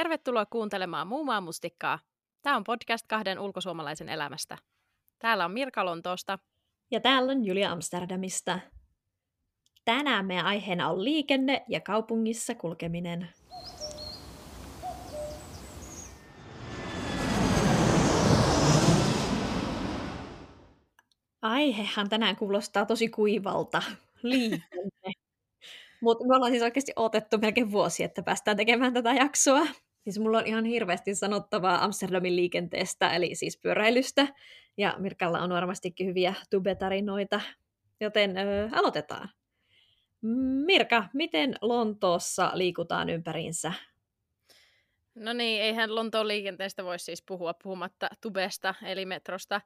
Tervetuloa kuuntelemaan Muumaa mustikkaa. Tämä on podcast kahden ulkosuomalaisen elämästä. Täällä on Mirka Lontoosta. Ja täällä on Julia Amsterdamista. Tänään meidän aiheena on liikenne ja kaupungissa kulkeminen. Aihehan tänään kuulostaa tosi kuivalta. Liikenne. Mutta me ollaan siis oikeasti otettu melkein vuosi, että päästään tekemään tätä jaksoa. Siis mulla on ihan hirveästi sanottavaa Amsterdamin liikenteestä, eli siis pyöräilystä. Ja Mirkalla on varmastikin hyviä tubetarinoita, joten ö, aloitetaan. Mirka, miten Lontoossa liikutaan ympäriinsä? No niin, eihän Lontoon liikenteestä voi siis puhua puhumatta tubesta, eli metrosta.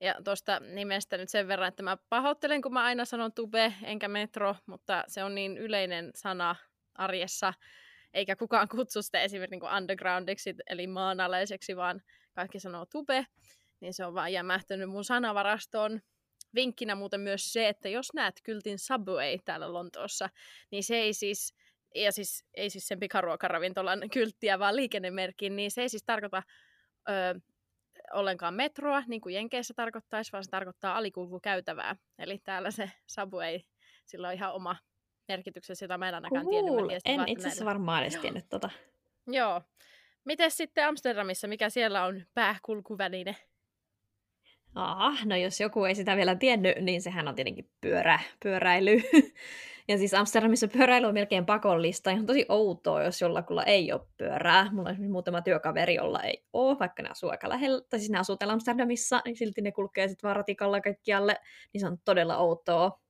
Ja tuosta nimestä nyt sen verran, että mä pahoittelen, kun mä aina sanon tube enkä metro, mutta se on niin yleinen sana arjessa, eikä kukaan kutsu sitä esimerkiksi niin undergroundiksi, eli maanalaiseksi, vaan kaikki sanoo tube, niin se on vaan jämähtänyt mun sanavarastoon. Vinkkinä muuten myös se, että jos näet kyltin Subway täällä Lontoossa, niin se ei siis, ja siis ei siis sen pikaruokaravintolan kylttiä, vaan liikennemerkin, niin se ei siis tarkoita ö, ollenkaan metroa, niin kuin Jenkeissä tarkoittaisi, vaan se tarkoittaa alikulkukäytävää. Eli täällä se Subway, sillä on ihan oma merkityksessä, jota mä en ainakaan cool. tiennyt. En itse asiassa varmaan edes tiennyt tota. Joo. Miten sitten Amsterdamissa, mikä siellä on pääkulkuväline? Ah, no jos joku ei sitä vielä tiennyt, niin sehän on tietenkin pyörä, pyöräily. ja siis Amsterdamissa pyöräily on melkein pakollista. Ihan tosi outoa, jos jollakulla ei ole pyörää. Mulla on muutama työkaveri, jolla ei ole, vaikka ne asuu aika lähellä, tai siis ne asuu täällä Amsterdamissa, niin silti ne kulkee sitten vaan ratikalla kaikkialle, niin se on todella outoa.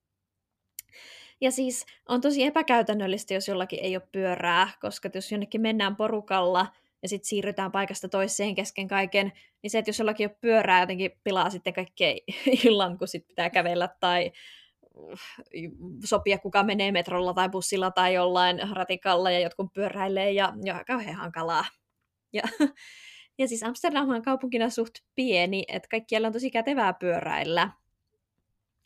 Ja siis on tosi epäkäytännöllistä, jos jollakin ei ole pyörää, koska jos jonnekin mennään porukalla, ja sitten siirrytään paikasta toiseen kesken kaiken, niin se, että jos jollakin on pyörää, jotenkin pilaa sitten kaikkea illan, kun sit pitää kävellä tai sopia, kuka menee metrolla tai bussilla tai jollain ratikalla ja jotkut pyöräilee ja, ja kauhean hankalaa. Ja, ja siis Amsterdam on kaupunkina suht pieni, että kaikkialla on tosi kätevää pyöräillä.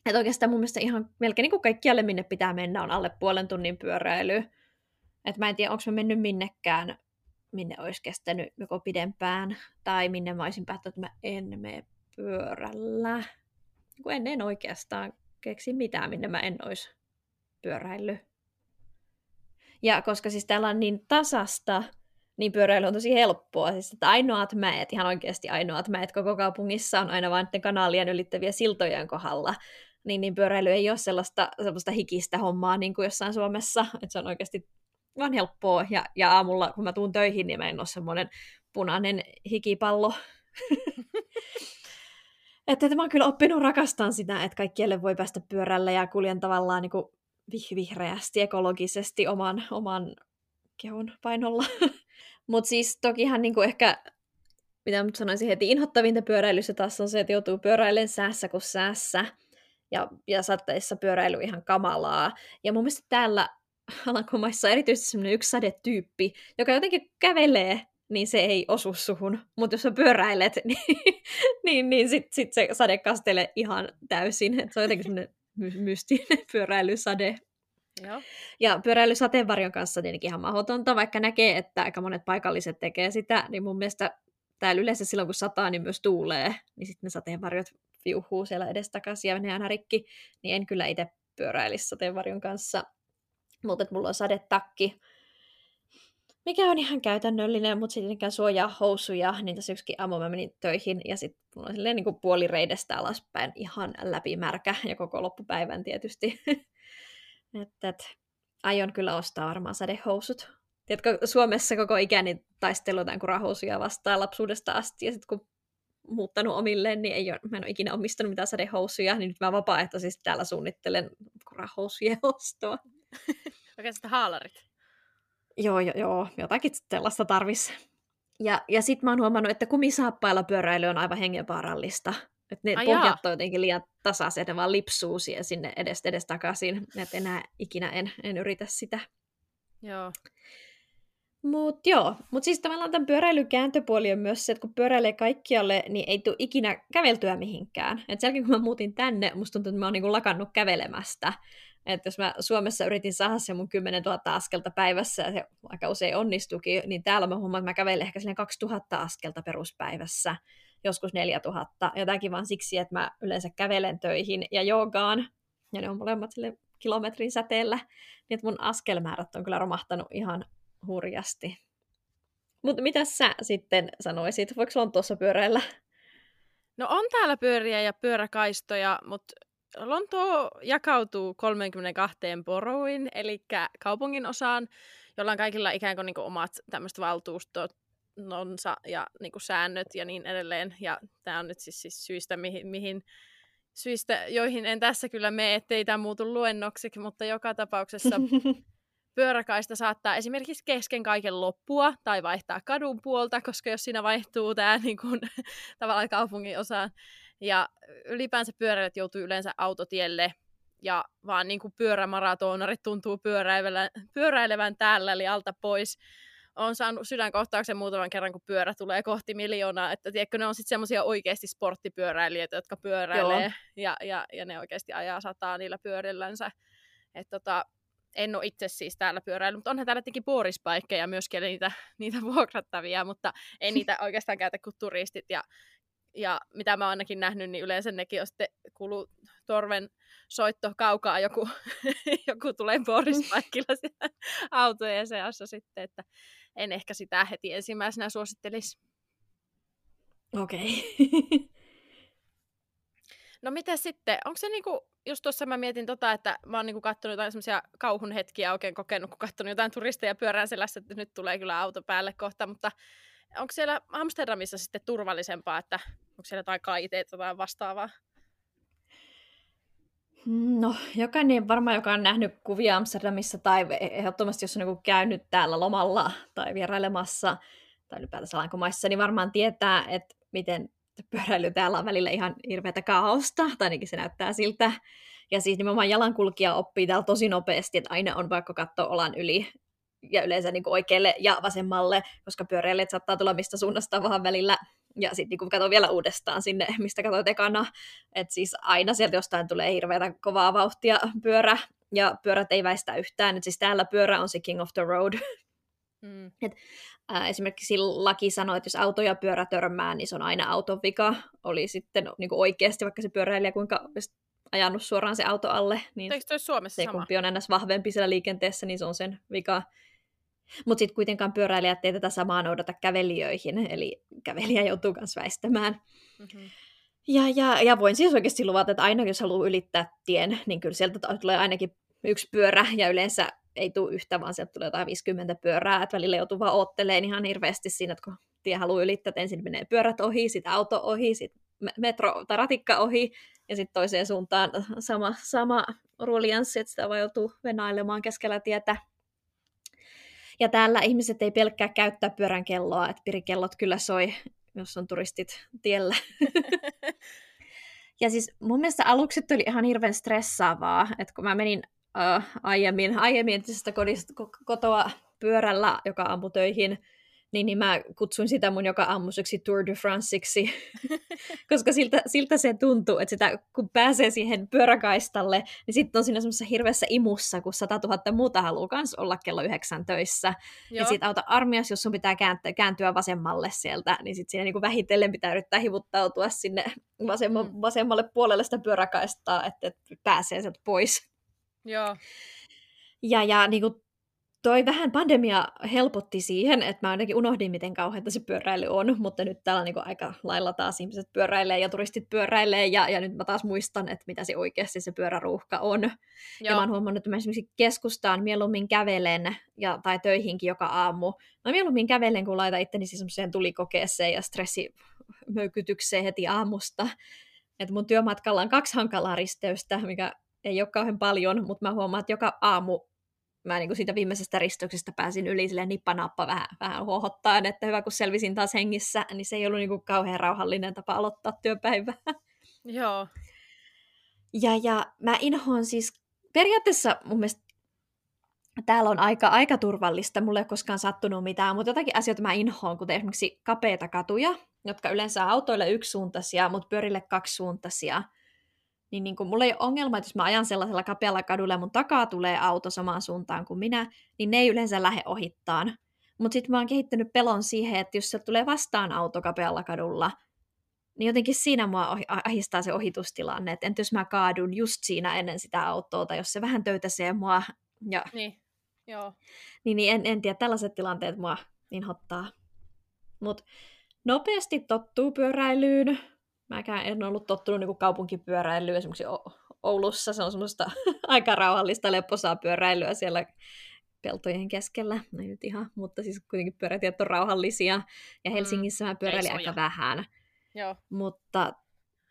Että oikeastaan mun mielestä ihan melkein niin kuin kaikkialle, minne pitää mennä, on alle puolen tunnin pyöräily. Että mä en tiedä, onko mä mennyt minnekään minne olisi kestänyt joko pidempään, tai minne mä olisin päättänyt, että mä en mene pyörällä. Kun en, en oikeastaan keksi mitään, minne mä en olisi pyöräillyt. Ja koska siis täällä on niin tasasta, niin pyöräily on tosi helppoa. Siis että ainoat mäet, ihan oikeasti ainoat mäet koko kaupungissa on aina vain kanaalien ylittäviä siltojen kohdalla. Niin, niin pyöräily ei ole sellaista, sellaista hikistä hommaa niin kuin jossain Suomessa. Että se on oikeasti vaan helppoa. Ja, ja aamulla, kun mä tuun töihin, niin mä en ole semmoinen punainen hikipallo. että, että mä oon kyllä oppinut rakastaan sitä, että kaikkielle voi päästä pyörällä ja kuljen tavallaan niin kuin vihreästi, ekologisesti oman, oman kehon painolla. Mutta siis tokihan niin kuin ehkä, mitä mä sanoisin heti, inhottavinta pyöräilyssä taas on se, että joutuu pyöräilemään säässä kuin säässä. Ja, ja sateissa pyöräily ihan kamalaa. Ja mun mielestä täällä Alankomaissa erityisesti sellainen yksi sadetyyppi, joka jotenkin kävelee, niin se ei osu suhun. Mutta jos sä pyöräilet, niin, niin, niin sitten sit se sade kastelee ihan täysin. Et se on jotenkin semmoinen my- mystinen pyöräilysade. Joo. Ja pyöräily sateenvarjon kanssa tietenkin ihan mahdotonta, vaikka näkee, että aika monet paikalliset tekee sitä, niin mun mielestä täällä yleensä silloin, kun sataa, niin myös tuulee, niin sitten ne sateenvarjot viuhuu siellä edestakaisin ja menee aina rikki, niin en kyllä itse pyöräilisi sateenvarjon kanssa mutta mulla on sadetakki, mikä on ihan käytännöllinen, mutta sittenkään suojaa housuja, niin tässä yksikin aamu mä menin töihin ja sitten mulla on silleen niin kuin puoli reidestä alaspäin ihan läpimärkä ja koko loppupäivän tietysti. että et, aion kyllä ostaa varmaan sadehousut. Tiedätkö, Suomessa koko ikäni taistelu jotain kurahousuja vastaan lapsuudesta asti ja sitten kun muuttanut omilleen, niin ei ole, mä en ole ikinä omistanut mitään sadehousuja, niin nyt mä vapaaehtoisesti täällä suunnittelen kurahousujen ostoa. Oikeastaan haalarit. Joo, joo, joo, jotakin sellaista tarvissa. Ja, ja sitten mä oon huomannut, että kumisaappailla pyöräily on aivan hengenvaarallista. Että ne Ai pohjat on jotenkin liian tasaiset, ne vaan lipsuu sinne edes, edes takaisin. Että enää ikinä en, en yritä sitä. Joo. Mutta joo, mutta siis tavallaan tämän pyöräilyn kääntöpuoli on myös se, että kun pyöräilee kaikkialle, niin ei tule ikinä käveltyä mihinkään. Et sen jälkeen kun mä muutin tänne, musta tuntuu, että mä oon niinku lakannut kävelemästä. Että jos mä Suomessa yritin saada se mun 10 000 askelta päivässä, ja se aika usein onnistukin, niin täällä mä huomaan, että mä kävelen ehkä 2000 askelta peruspäivässä, joskus 4000. Ja tämäkin vaan siksi, että mä yleensä kävelen töihin ja joogaan, ja ne on molemmat sille kilometrin säteellä, niin että mun askelmäärät on kyllä romahtanut ihan hurjasti. Mutta mitä sä sitten sanoisit? Voiko Lontoossa pyöräillä? No on täällä pyöriä ja pyöräkaistoja, mutta Lontoo jakautuu 32 poroin, eli kaupungin osaan, jolla on kaikilla ikään kuin, niin kuin omat tämmöiset valtuustot, nonsa ja niin kuin säännöt ja niin edelleen. Ja tämä on nyt siis, siis syistä, mihin, mihin syistä, joihin en tässä kyllä mene, ettei tämä muutu luennoksi, mutta joka tapauksessa pyöräkaista saattaa esimerkiksi kesken kaiken loppua tai vaihtaa kadun puolta, koska jos siinä vaihtuu tämä niin kuin, tavallaan kaupungin osa ja ylipäänsä pyöräilijät joutuu yleensä autotielle ja vaan niin kuin pyörämaratonarit tuntuu pyöräilevän, pyöräilevän täällä eli alta pois. Olen saanut sydänkohtauksen muutaman kerran, kun pyörä tulee kohti miljoonaa. Että tiedätkö, ne on sitten semmoisia oikeasti sporttipyöräilijöitä, jotka pyöräilee ja, ja, ja, ne oikeasti ajaa sataa niillä pyörillänsä. Että tota, en ole itse siis täällä pyöräillyt, mutta onhan täällä tietenkin puorispaikkeja myöskin, eli niitä, niitä vuokrattavia, mutta ei niitä oikeastaan käytä kuin turistit. Ja, ja mitä mä oon ainakin nähnyt, niin yleensä nekin on sitten kuuluu torven soitto kaukaa, joku, joku tulee puorispaikilla autojen seassa sitten, että en ehkä sitä heti ensimmäisenä suosittelisi. Okei. Okay. No mitä sitten, onko se niinku, just tuossa mä mietin tota, että mä oon niinku kattonut jotain semmoisia kauhun hetkiä oikein kokenut, kun kattonut jotain turisteja pyörään selässä, että nyt tulee kyllä auto päälle kohta, mutta onko siellä Amsterdamissa sitten turvallisempaa, että onko siellä jotain kaiteita tai vastaavaa? No, jokainen varmaan, joka on nähnyt kuvia Amsterdamissa tai ehdottomasti, jos on niin käynyt täällä lomalla tai vierailemassa tai ylipäätänsä Alankomaissa, niin varmaan tietää, että miten pyöräily täällä on välillä ihan hirveätä kaaosta, tai ainakin se näyttää siltä. Ja siis nimenomaan jalankulkija oppii täällä tosi nopeasti, että aina on vaikka katsoa olan yli ja yleensä niin oikealle ja vasemmalle, koska pyöräilijät saattaa tulla mistä suunnasta vaan välillä. Ja sitten niin katson vielä uudestaan sinne, mistä katsoit ekana. Että siis aina sieltä jostain tulee hirveätä kovaa vauhtia pyörä, ja pyörät ei väistä yhtään. Et siis täällä pyörä on se king of the road. Mm. Et, ää, esimerkiksi laki sanoo, että jos auto ja pyörä törmää, niin se on aina auton vika. Oli sitten niin kuin oikeasti vaikka se pyöräilijä kuinka ajanut suoraan se auto alle. Niin Eikö Suomessa se, sama? kumpi on ennäs vahvempi siellä liikenteessä, niin se on sen vika. Mutta sitten kuitenkaan pyöräilijät ei tätä samaa noudata kävelijöihin, eli kävelijä joutuu myös väistämään. Mm-hmm. Ja, ja, ja voin siis oikeasti luvata, että aina jos haluaa ylittää tien, niin kyllä sieltä tulee ainakin yksi pyörä, ja yleensä ei tule yhtä, vaan sieltä tulee jotain 50 pyörää, että välillä joutuu vaan ootteleen ihan hirveästi siinä, että kun tie haluaa ylittää, että ensin menee pyörät ohi, sitten auto ohi, sitten metro tai ratikka ohi, ja sitten toiseen suuntaan sama, sama ruljanssi, että sitä vaan joutuu venailemaan keskellä tietä. Ja täällä ihmiset ei pelkkää käyttää pyörän kelloa, että pirikellot kyllä soi, jos on turistit tiellä. ja siis mun mielestä aluksi tuli ihan hirveän stressaavaa, että kun mä menin uh, aiemmin, aiemmin entisestä kodista, kotoa pyörällä joka aamu töihin, niin, niin mä kutsuin sitä mun joka aamuiseksi Tour de Franceiksi, koska siltä, siltä se tuntuu, että sitä, kun pääsee siihen pyöräkaistalle, niin sitten on siinä semmoisessa hirveässä imussa, kun 100 000 muuta haluaa kans olla kello yhdeksän töissä. Joo. Ja sitten auta armias, jos sun pitää kääntyä, kääntyä vasemmalle sieltä, niin sitten siinä niinku vähitellen pitää yrittää hivuttautua sinne vasemma, mm. vasemmalle puolelle sitä pyöräkaistaa, että, että pääsee sieltä pois. Joo. Ja, ja niin kuin toi vähän pandemia helpotti siihen, että mä ainakin unohdin, miten kauheita se pyöräily on, mutta nyt täällä on niin aika lailla taas ihmiset pyöräilee ja turistit pyöräilee, ja, ja nyt mä taas muistan, että mitä se oikeasti se pyöräruuhka on. Joo. Ja mä oon huomannut, että mä esimerkiksi keskustaan mieluummin kävelen, ja, tai töihinkin joka aamu. Mä mieluummin kävelen, kun laitan itteni siis semmoiseen tulikokeeseen ja stressimöykytykseen heti aamusta. Et mun työmatkalla on kaksi hankalaa risteystä, mikä ei ole kauhean paljon, mutta mä huomaan, että joka aamu mä niin kuin siitä viimeisestä risteyksestä pääsin yli silleen nippanappa vähän, vähän huohottaan, että hyvä kun selvisin taas hengissä, niin se ei ollut niin kuin kauhean rauhallinen tapa aloittaa työpäivää. Joo. Ja, ja mä inhoan siis, periaatteessa mun mielestä täällä on aika, aika turvallista, mulle ei ole koskaan sattunut mitään, mutta jotakin asioita mä inhoan, kuten esimerkiksi kapeita katuja, jotka yleensä autoille yksisuuntaisia, mutta pyörille kaksisuuntaisia niin, niin kuin, mulla ei ole ongelma, että jos mä ajan sellaisella kapealla kadulla ja mun takaa tulee auto samaan suuntaan kuin minä, niin ne ei yleensä lähde ohittaan. Mutta sitten mä oon kehittänyt pelon siihen, että jos se tulee vastaan auto kapealla kadulla, niin jotenkin siinä mua ohi, ahistaa se ohitustilanne, että entä jos mä kaadun just siinä ennen sitä autoa, tai jos se vähän töytäsee mua. Ja... Niin, joo. Niin, niin en, en tiedä, tällaiset tilanteet mua niin hottaa. Mutta nopeasti tottuu pyöräilyyn. Mäkään en ollut tottunut niin kaupunkipyöräilyyn. Esimerkiksi Oulussa se on semmoista aika rauhallista lepposaa pyöräilyä siellä peltojen keskellä. No ei nyt ihan, mutta siis kuitenkin pyörätiet on rauhallisia. Ja mm, Helsingissä mm, mä pyöräilin aika vähän. Joo. Mutta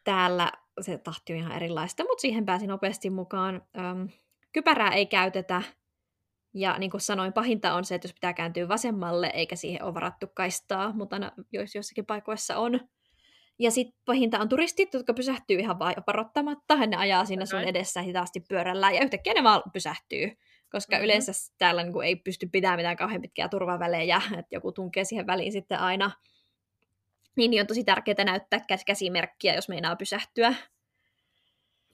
täällä se tahti on ihan erilaista, mutta siihen pääsin nopeasti mukaan. Öm, kypärää ei käytetä, ja niin kuin sanoin, pahinta on se, että jos pitää kääntyä vasemmalle, eikä siihen ole varattu kaistaa, mutta aina joissakin paikoissa on. Ja sitten pahinta on turistit, jotka pysähtyy ihan vaan varoittamatta. Ne ajaa siinä sun edessä hitaasti pyörällä ja yhtäkkiä ne vaan pysähtyy. Koska mm-hmm. yleensä täällä niin kuin, ei pysty pitämään mitään kauhean pitkiä turvavälejä, että joku tunkee siihen väliin sitten aina. Niin, niin on tosi tärkeää näyttää käsimerkkiä, jos meinaa pysähtyä.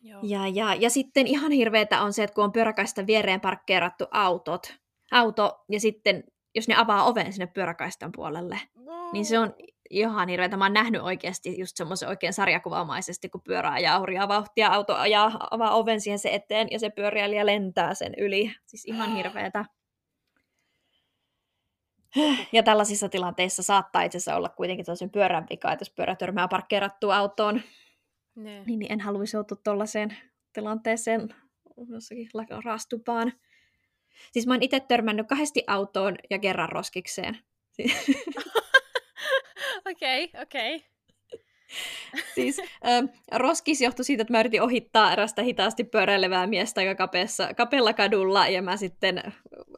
Joo. Ja, ja, ja sitten ihan hirveetä on se, että kun on pyöräkaista viereen parkkeerattu autot, auto, ja sitten jos ne avaa oven sinne pyöräkaistan puolelle, no. niin se on ihan hirveetä. Mä oon nähnyt oikeasti just semmoisen oikein sarjakuvaamaisesti, kun pyörä ajaa hurjaa vauhtia, auto ajaa, avaa oven siihen se eteen, ja se pyöräilijä lentää sen yli. Siis ihan hirveetä. Ja tällaisissa tilanteissa saattaa itse asiassa olla kuitenkin tosi pyörän vika, että jos pyörä törmää parkkeerattuun autoon, ne. Niin, niin en haluaisi joutua tuollaiseen tilanteeseen jossakin raastupaan. Siis mä oon itse törmännyt kahdesti autoon ja kerran roskikseen. Okei, okei. Okay, okay. siis ähm, roskis johtui siitä, että mä yritin ohittaa erästä hitaasti pyöräilevää miestä aika kapeassa, kapealla kadulla, ja mä sitten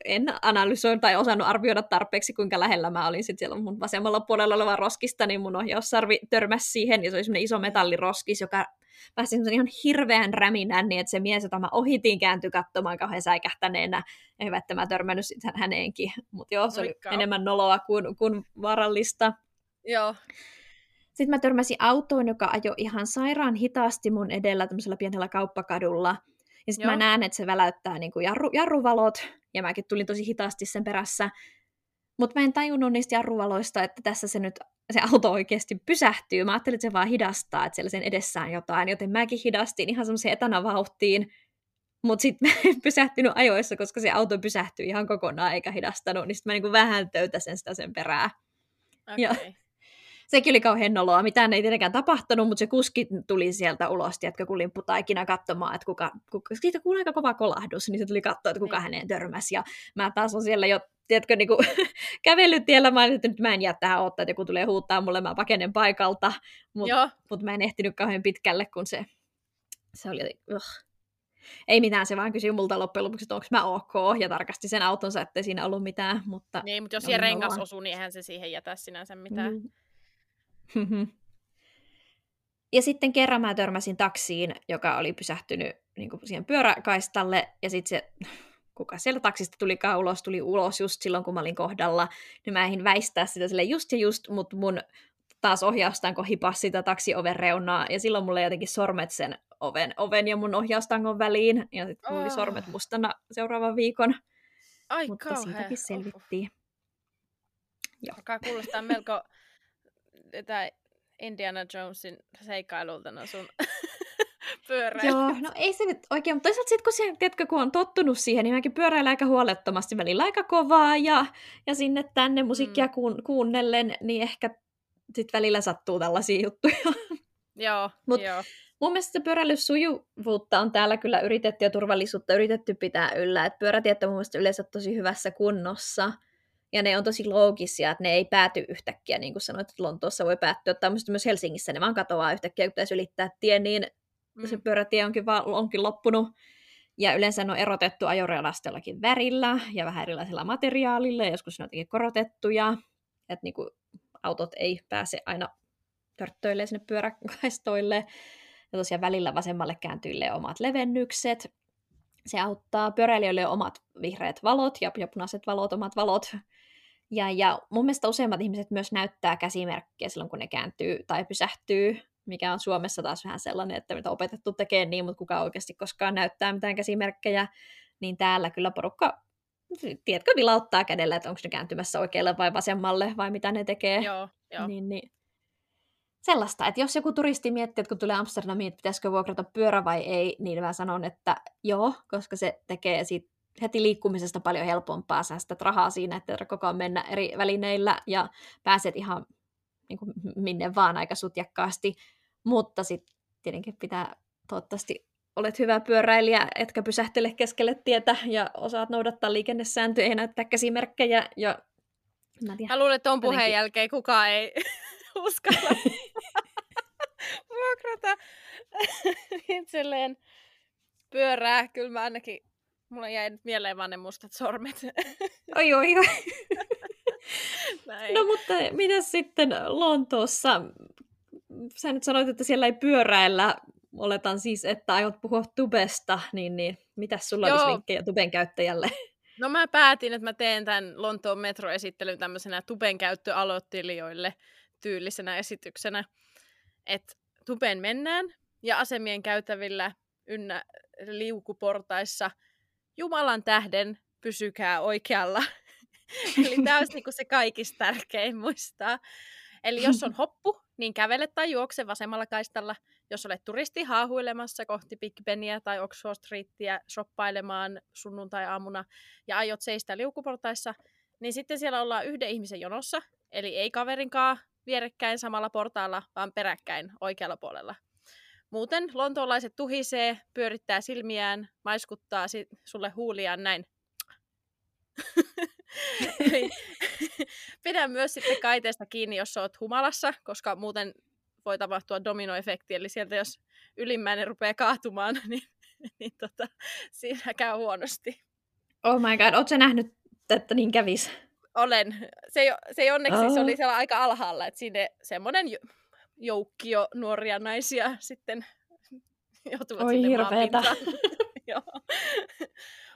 en analysoin tai osannut arvioida tarpeeksi, kuinka lähellä mä olin sitten siellä mun vasemmalla puolella oleva roskista, niin mun ohjaussarvi törmäsi siihen, ja se oli semmoinen iso metalliroskis, joka pääsi ihan hirveän räminän, niin että se mies, jota mä ohitin, kääntyi katsomaan kauhean säikähtäneenä, ja että mä törmännyt sitten häneenkin, mutta joo, se oli Moikka. enemmän noloa kuin, kuin vaarallista. Joo. Sitten mä törmäsin autoon, joka ajoi ihan sairaan hitaasti mun edellä tämmöisellä pienellä kauppakadulla. Ja sitten mä näen, että se väläyttää niin kuin jarru, jarruvalot, ja mäkin tulin tosi hitaasti sen perässä. Mutta mä en tajunnut niistä jarruvaloista, että tässä se nyt se auto oikeasti pysähtyy. Mä ajattelin, että se vaan hidastaa, että siellä sen edessään jotain, joten mäkin hidastin ihan semmoiseen etanavauhtiin. Mutta sitten mä en pysähtynyt ajoissa, koska se auto pysähtyi ihan kokonaan eikä hidastanut, niin sitten mä niinku vähän töytäsen sitä sen perää. Okay. Ja sekin oli kauhean noloa. Mitään ei tietenkään tapahtunut, mutta se kuski tuli sieltä ulos, tiedätkö, kun limputaikinä katsomaan, että kuka, kuka siitä kuului aika kova kolahdus, niin se tuli katsoa, että kuka niin. häneen törmäsi. Ja mä taas on siellä jo tiedätkö, niin kuin, kävellyt tiellä, mä että nyt mä en jää tähän ottaa, että joku tulee huuttaa mulle, mä pakenen paikalta, mutta mut mä en ehtinyt kauhean pitkälle, kun se, se oli, uh. ei mitään, se vaan kysyi multa loppujen lopuksi, että onko mä ok, ja tarkasti sen autonsa, ettei siinä ollut mitään, mutta... Niin, mutta jos siellä rengas osuu, niin eihän se siihen jätä sinänsä mitään. Mm. Ja sitten kerran mä törmäsin taksiin, joka oli pysähtynyt niin kuin siihen pyöräkaistalle, ja sitten se, kuka siellä taksista tuli ulos, tuli ulos just silloin, kun mä olin kohdalla, niin mä ehdin väistää sitä sille just ja just, mutta mun taas ohjaustanko hipas sitä taksioven reunaa, ja silloin mulle jotenkin sormet sen oven, oven ja mun ohjaustangon väliin, ja sitten mulla oh. oli sormet mustana seuraavan viikon. Ai Mutta kauhean. siitäkin selvittiin. Joo. Alkaa kuulostaa melko tämä Indiana Jonesin seikkailulta no sun pyöräily. Joo, no ei se nyt oikein, mutta toisaalta sitten kun, se, tiedätkö, kun on tottunut siihen, niin mäkin pyöräilen aika huolettomasti, välillä aika kovaa ja, ja sinne tänne musiikkia mm. kuun, kuunnellen, niin ehkä sitten välillä sattuu tällaisia juttuja. Joo, Mut joo. Mun mielestä pyöräilysujuvuutta on täällä kyllä yritetty ja turvallisuutta yritetty pitää yllä. Et pyörätiet on mun mielestä yleensä tosi hyvässä kunnossa ja ne on tosi loogisia, että ne ei pääty yhtäkkiä, niin kuin sanoit, että Lontoossa voi päättyä, tai myös Helsingissä ne vaan katoaa yhtäkkiä, kun pitäisi ylittää tie, niin mm. se pyörätie onkin, vaan, onkin loppunut. Ja yleensä ne on erotettu ajorealastellakin värillä ja vähän erilaisilla materiaalilla, ja joskus ne on jotenkin korotettuja, että niin kuin autot ei pääse aina törttöille sinne pyöräkaistoille. Ja tosiaan välillä vasemmalle kääntyille omat levennykset. Se auttaa pyöräilijöille omat vihreät valot ja, ja punaiset valot, omat valot ja, ja mun mielestä useimmat ihmiset myös näyttää käsimerkkiä silloin, kun ne kääntyy tai pysähtyy. mikä on Suomessa taas vähän sellainen, että mitä opetettu tekemään niin, mutta kuka oikeasti koskaan näyttää mitään käsimerkkejä, niin täällä kyllä porukka, tiedätkö, vilauttaa kädellä, että onko ne kääntymässä oikealle vai vasemmalle, vai mitä ne tekee. Joo, joo. Niin, niin. Sellaista, että jos joku turisti miettii, että kun tulee Amsterdamiin, että pitäisikö vuokrata pyörä vai ei, niin mä sanon, että joo, koska se tekee siitä heti liikkumisesta paljon helpompaa, säästät rahaa siinä, että koko ajan mennä eri välineillä ja pääset ihan niin kuin minne vaan aika sutjakkaasti, mutta sitten tietenkin pitää toivottavasti olet hyvä pyöräilijä, etkä pysähtele keskelle tietä ja osaat noudattaa liikennesääntöjä ja näyttää käsimerkkejä. Ja... Mä, tiedän, Mä luulen, että tuon puheen jotenkin... jälkeen kukaan ei uskalla vuokrata itselleen pyörää. Kyllä mä ainakin, mulla jäi nyt mieleen vaan ne mustat sormet. oi, oi, oi. no mutta mitä sitten Lontoossa? Sä nyt sanoit, että siellä ei pyöräillä. Oletan siis, että aiot puhua tubesta, niin, niin mitä sulla Joo. olisi vinkkejä tuben käyttäjälle? No mä päätin, että mä teen tämän Lontoon metroesittelyn tämmöisenä tuben käyttöaloittelijoille tyylisenä esityksenä. Että tuben mennään ja asemien käytävillä ynnä liukuportaissa Jumalan tähden pysykää oikealla Eli tämä olisi niinku se kaikista tärkein muistaa. Eli jos on hoppu, niin kävele tai juokse vasemmalla kaistalla. Jos olet turisti haahuilemassa kohti Big Benia tai Oxford Streetia shoppailemaan sunnuntai-aamuna ja aiot seistä liukuportaissa, niin sitten siellä ollaan yhden ihmisen jonossa, eli ei kaverinkaan vierekkäin samalla portaalla, vaan peräkkäin oikealla puolella. Muuten lontoolaiset tuhisee, pyörittää silmiään, maiskuttaa sulle huuliaan näin. Pidä myös sitten kaiteesta kiinni, jos olet humalassa, koska muuten voi tapahtua dominoefekti, eli sieltä jos ylimmäinen rupeaa kaatumaan, niin, niin tota, siinä käy huonosti. Oh my god, ootko nähnyt, että niin kävis? Olen. Se ei, se ei onneksi, oh. se oli siellä aika alhaalla, että sinne semmoinen joukkio nuoria naisia sitten joutuvat Oi, sinne hirveetä. Joo.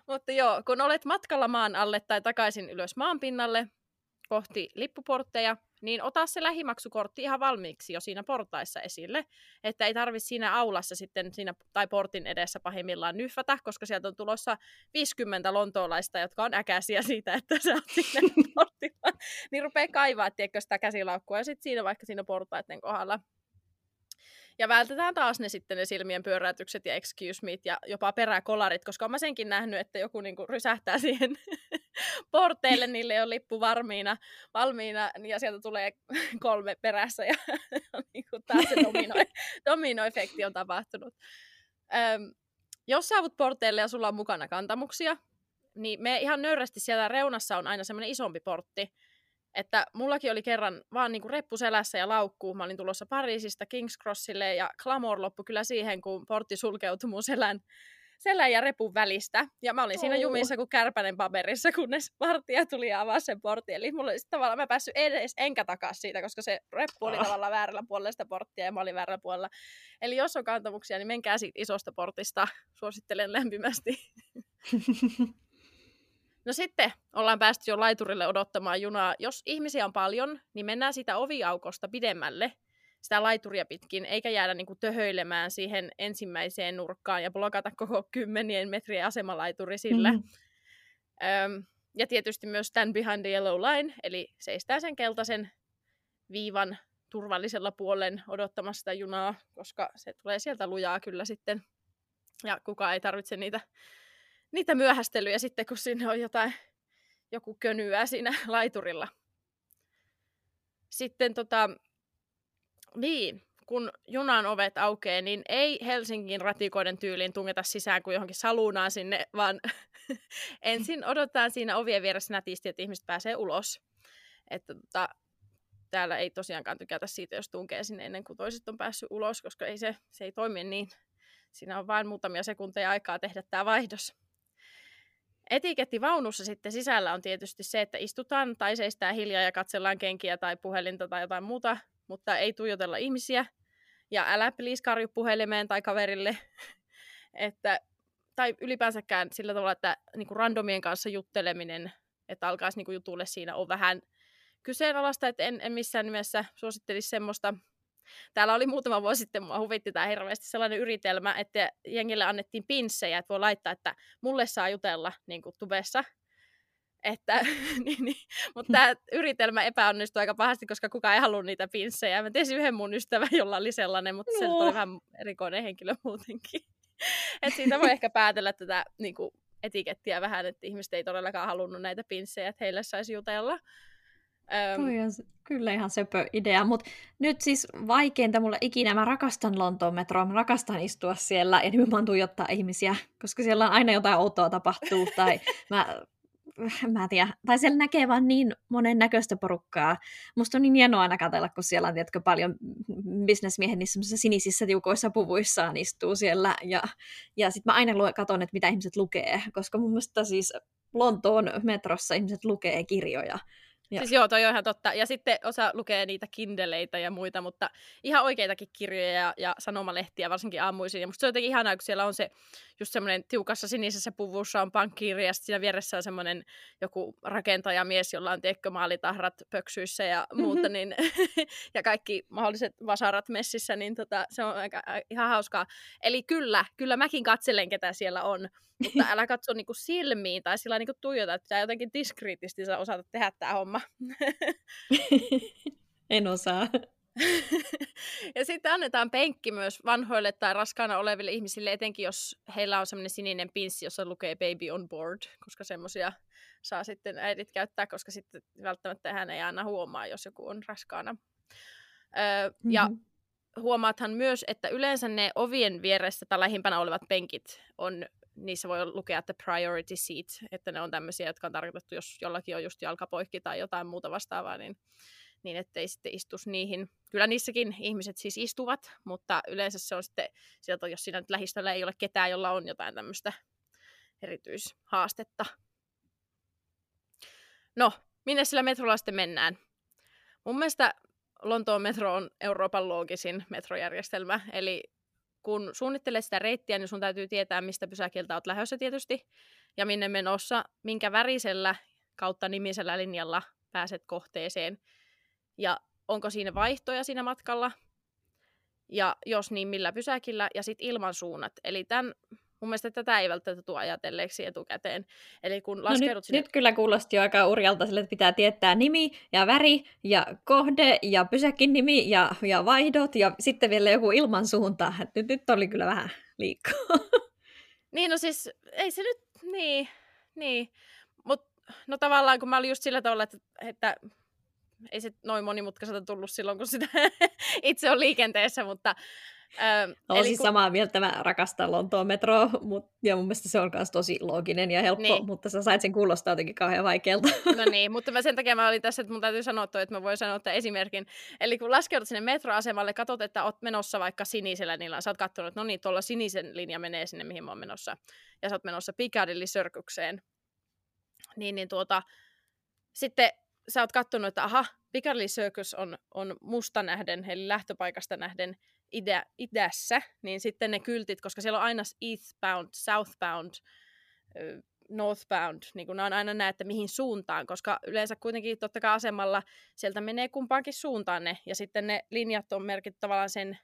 Mutta joo, kun olet matkalla maan alle tai takaisin ylös maan pinnalle kohti lippuportteja, niin ota se lähimaksukortti ihan valmiiksi jo siinä portaissa esille, että ei tarvitse siinä aulassa sitten siinä, tai portin edessä pahimmillaan nyhvätä, koska sieltä on tulossa 50 lontoolaista, jotka on äkäisiä siitä, että sä oot siinä portilla, niin rupeaa kaivaa, tiedätkö, sitä käsilaukkua, ja sitten siinä vaikka siinä portaiden kohdalla ja vältetään taas ne sitten ne silmien pyöräytykset ja excuse me ja jopa peräkolarit, koska mä senkin nähnyt, että joku niinku rysähtää siihen porteille, niille on lippu varmiina, valmiina ja sieltä tulee kolme perässä ja niinku taas se domino, dominoefekti on tapahtunut. Öm, jos saavut porteille ja sulla on mukana kantamuksia, niin me ihan nöyrästi siellä reunassa on aina semmoinen isompi portti, että mullakin oli kerran vaan niinku reppu selässä ja laukku. Mä olin tulossa Pariisista King's Crossille ja Clamor loppui kyllä siihen, kun portti sulkeutui mun selän, selän ja repun välistä. Ja mä olin siinä jumissa kuin kärpänen paperissa, kunnes vartija tuli ja avasi sen portin. Eli mulla oli tavallaan, mä päässyt edes enkä takas siitä, koska se reppu oli oh. tavallaan väärällä puolella sitä porttia ja mä olin väärällä puolella. Eli jos on kantamuksia, niin menkää siitä isosta portista. Suosittelen lämpimästi. No sitten ollaan päästy jo laiturille odottamaan junaa. Jos ihmisiä on paljon, niin mennään sitä oviaukosta pidemmälle sitä laituria pitkin, eikä jäädä niin kuin töhöilemään siihen ensimmäiseen nurkkaan ja blokata koko kymmenien metrien asemalaituri sillä. Mm-hmm. Öm, ja tietysti myös stand behind the yellow line, eli seistää sen keltaisen viivan turvallisella puolen odottamassa sitä junaa, koska se tulee sieltä lujaa kyllä sitten. Ja kukaan ei tarvitse niitä niitä myöhästelyjä sitten, kun sinne on jotain, joku könyä siinä laiturilla. Sitten tota, niin, kun junan ovet aukeaa, niin ei Helsingin ratikoiden tyyliin tungeta sisään kuin johonkin saluunaan sinne, vaan ensin odotetaan siinä ovien vieressä nätisti, että ihmiset pääsee ulos. Että tota, täällä ei tosiaankaan tykätä siitä, jos tunkee sinne ennen kuin toiset on päässyt ulos, koska ei se, se ei toimi niin. Siinä on vain muutamia sekunteja aikaa tehdä tämä vaihdos. Etiketti vaunussa sitten sisällä on tietysti se, että istutaan tai seistään hiljaa ja katsellaan kenkiä tai puhelinta tai jotain muuta, mutta ei tuijotella ihmisiä. Ja älä please karju puhelimeen tai kaverille. että, tai ylipäänsäkään sillä tavalla, että niinku randomien kanssa jutteleminen, että alkaisi niinku jutulle siinä on vähän kyseenalaista, että en, en missään nimessä suosittelisi semmoista. Täällä oli muutama vuosi sitten, mua huvitti tämä hirveästi sellainen yritelmä, että jengille annettiin pinssejä, että voi laittaa, että mulle saa jutella niin kuin tubessa. Että, niin, niin. Mutta tämä yritelmä epäonnistui aika pahasti, koska kukaan ei halunnut niitä pinssejä. Mä tiesin yhden mun ystävän, jolla oli sellainen, mutta no. se oli vähän erikoinen henkilö muutenkin. Et siitä voi ehkä päätellä tätä niin kuin, etikettiä vähän, että ihmiset ei todellakaan halunnut näitä pinssejä, että heille saisi jutella. Öm... Toi on kyllä ihan söpö idea, mutta nyt siis vaikeinta mulle ikinä, mä rakastan Lontoon metroa, mä rakastan istua siellä. Ja nimenomaan tuijottaa ihmisiä, koska siellä on aina jotain outoa tapahtuu, tai mä, mä en tiedä, tai siellä näkee vaan niin monen näköistä porukkaa. Musta on niin hienoa aina katsella, kun siellä on tiedätkö, paljon bisnesmiehen niissä sinisissä tiukoissa puvuissaan istuu siellä, ja, ja sitten mä aina katson, että mitä ihmiset lukee, koska mun mielestä siis Lontoon metrossa ihmiset lukee kirjoja, ja. Siis joo, toi on ihan totta. Ja sitten osa lukee niitä kindeleitä ja muita, mutta ihan oikeitakin kirjoja ja, ja sanomalehtiä, varsinkin aamuisin. Ja musta se on jotenkin ihanaa, kun siellä on se just semmoinen tiukassa sinisessä puvussa on pankkiiri ja sitten siinä vieressä on semmoinen joku rakentajamies, jolla on tiekko maalitahrat pöksyissä ja muuta, niin, ja kaikki mahdolliset vasarat messissä, niin tota, se on aika, ihan hauskaa. Eli kyllä, kyllä mäkin katselen, ketä siellä on, mutta älä katso niinku silmiin tai sillä niinku tuijota, että pitää jotenkin diskriittisesti osata tehdä tämä homma. en osaa. Ja sitten annetaan penkki myös vanhoille tai raskaana oleville ihmisille, etenkin jos heillä on semmoinen sininen pinssi, jossa lukee baby on board, koska semmoisia saa sitten äidit käyttää, koska sitten välttämättä hän ei aina huomaa, jos joku on raskaana. Öö, mm-hmm. Ja huomaathan myös, että yleensä ne ovien vieressä tai lähimpänä olevat penkit on niissä voi lukea, että priority seat, että ne on tämmöisiä, jotka on tarkoitettu, jos jollakin on just jalkapoikki tai jotain muuta vastaavaa, niin, niin ettei sitten istus niihin. Kyllä niissäkin ihmiset siis istuvat, mutta yleensä se on sitten, sieltä, jos siinä nyt lähistöllä ei ole ketään, jolla on jotain tämmöistä erityishaastetta. No, minne sillä metrolla sitten mennään? Mun mielestä Lontoon metro on Euroopan loogisin metrojärjestelmä, eli kun suunnittelet sitä reittiä, niin sun täytyy tietää, mistä pysäkiltä olet lähdössä tietysti, ja minne menossa, minkä värisellä kautta nimisellä linjalla pääset kohteeseen, ja onko siinä vaihtoja siinä matkalla, ja jos niin, millä pysäkillä, ja sitten ilmansuunnat. Eli tämän Mun mielestä tätä ei välttämättä tule ajatelleeksi etukäteen. Eli kun laskeudut no nyt, sinne... nyt kyllä kuulosti jo aika urjalta sille, että pitää tietää nimi ja väri ja kohde ja pysäkin nimi ja, ja vaihdot ja sitten vielä joku ilmansuunta. Nyt, nyt oli kyllä vähän liikaa. Niin, no siis ei se nyt, niin, niin. Mut no tavallaan kun mä olin just sillä tavalla, että, että ei se noin monimutkaiselta tullut silloin, kun sitä itse on liikenteessä, mutta Öö, Olen siis kun... samaa mieltä, mä rakastan Lontoon metroa, mut, ja mun mielestä se on myös tosi looginen ja helppo, niin. mutta sä sait sen kuulostaa jotenkin kauhean vaikealta. No niin, mutta mä sen takia mä olin tässä, että mun täytyy sanoa toi, että mä voin sanoa tämän esimerkin. Eli kun laskeudut sinne metroasemalle, katsot, että oot menossa vaikka sinisellä niillä, sä oot katsonut, että no niin, tuolla sinisen linja menee sinne, mihin mä oon menossa, ja sä oot menossa Piccadilly Circukseen, niin, niin tuota, sitten sä oot katsonut, että aha, Piccadilly Circus on, on musta nähden, eli lähtöpaikasta nähden idä, idässä, niin sitten ne kyltit, koska siellä on aina eastbound, southbound, northbound, niin kun on aina näe, että mihin suuntaan, koska yleensä kuitenkin totta kai asemalla sieltä menee kumpaankin suuntaan ne, ja sitten ne linjat on merkitty tavallaan sen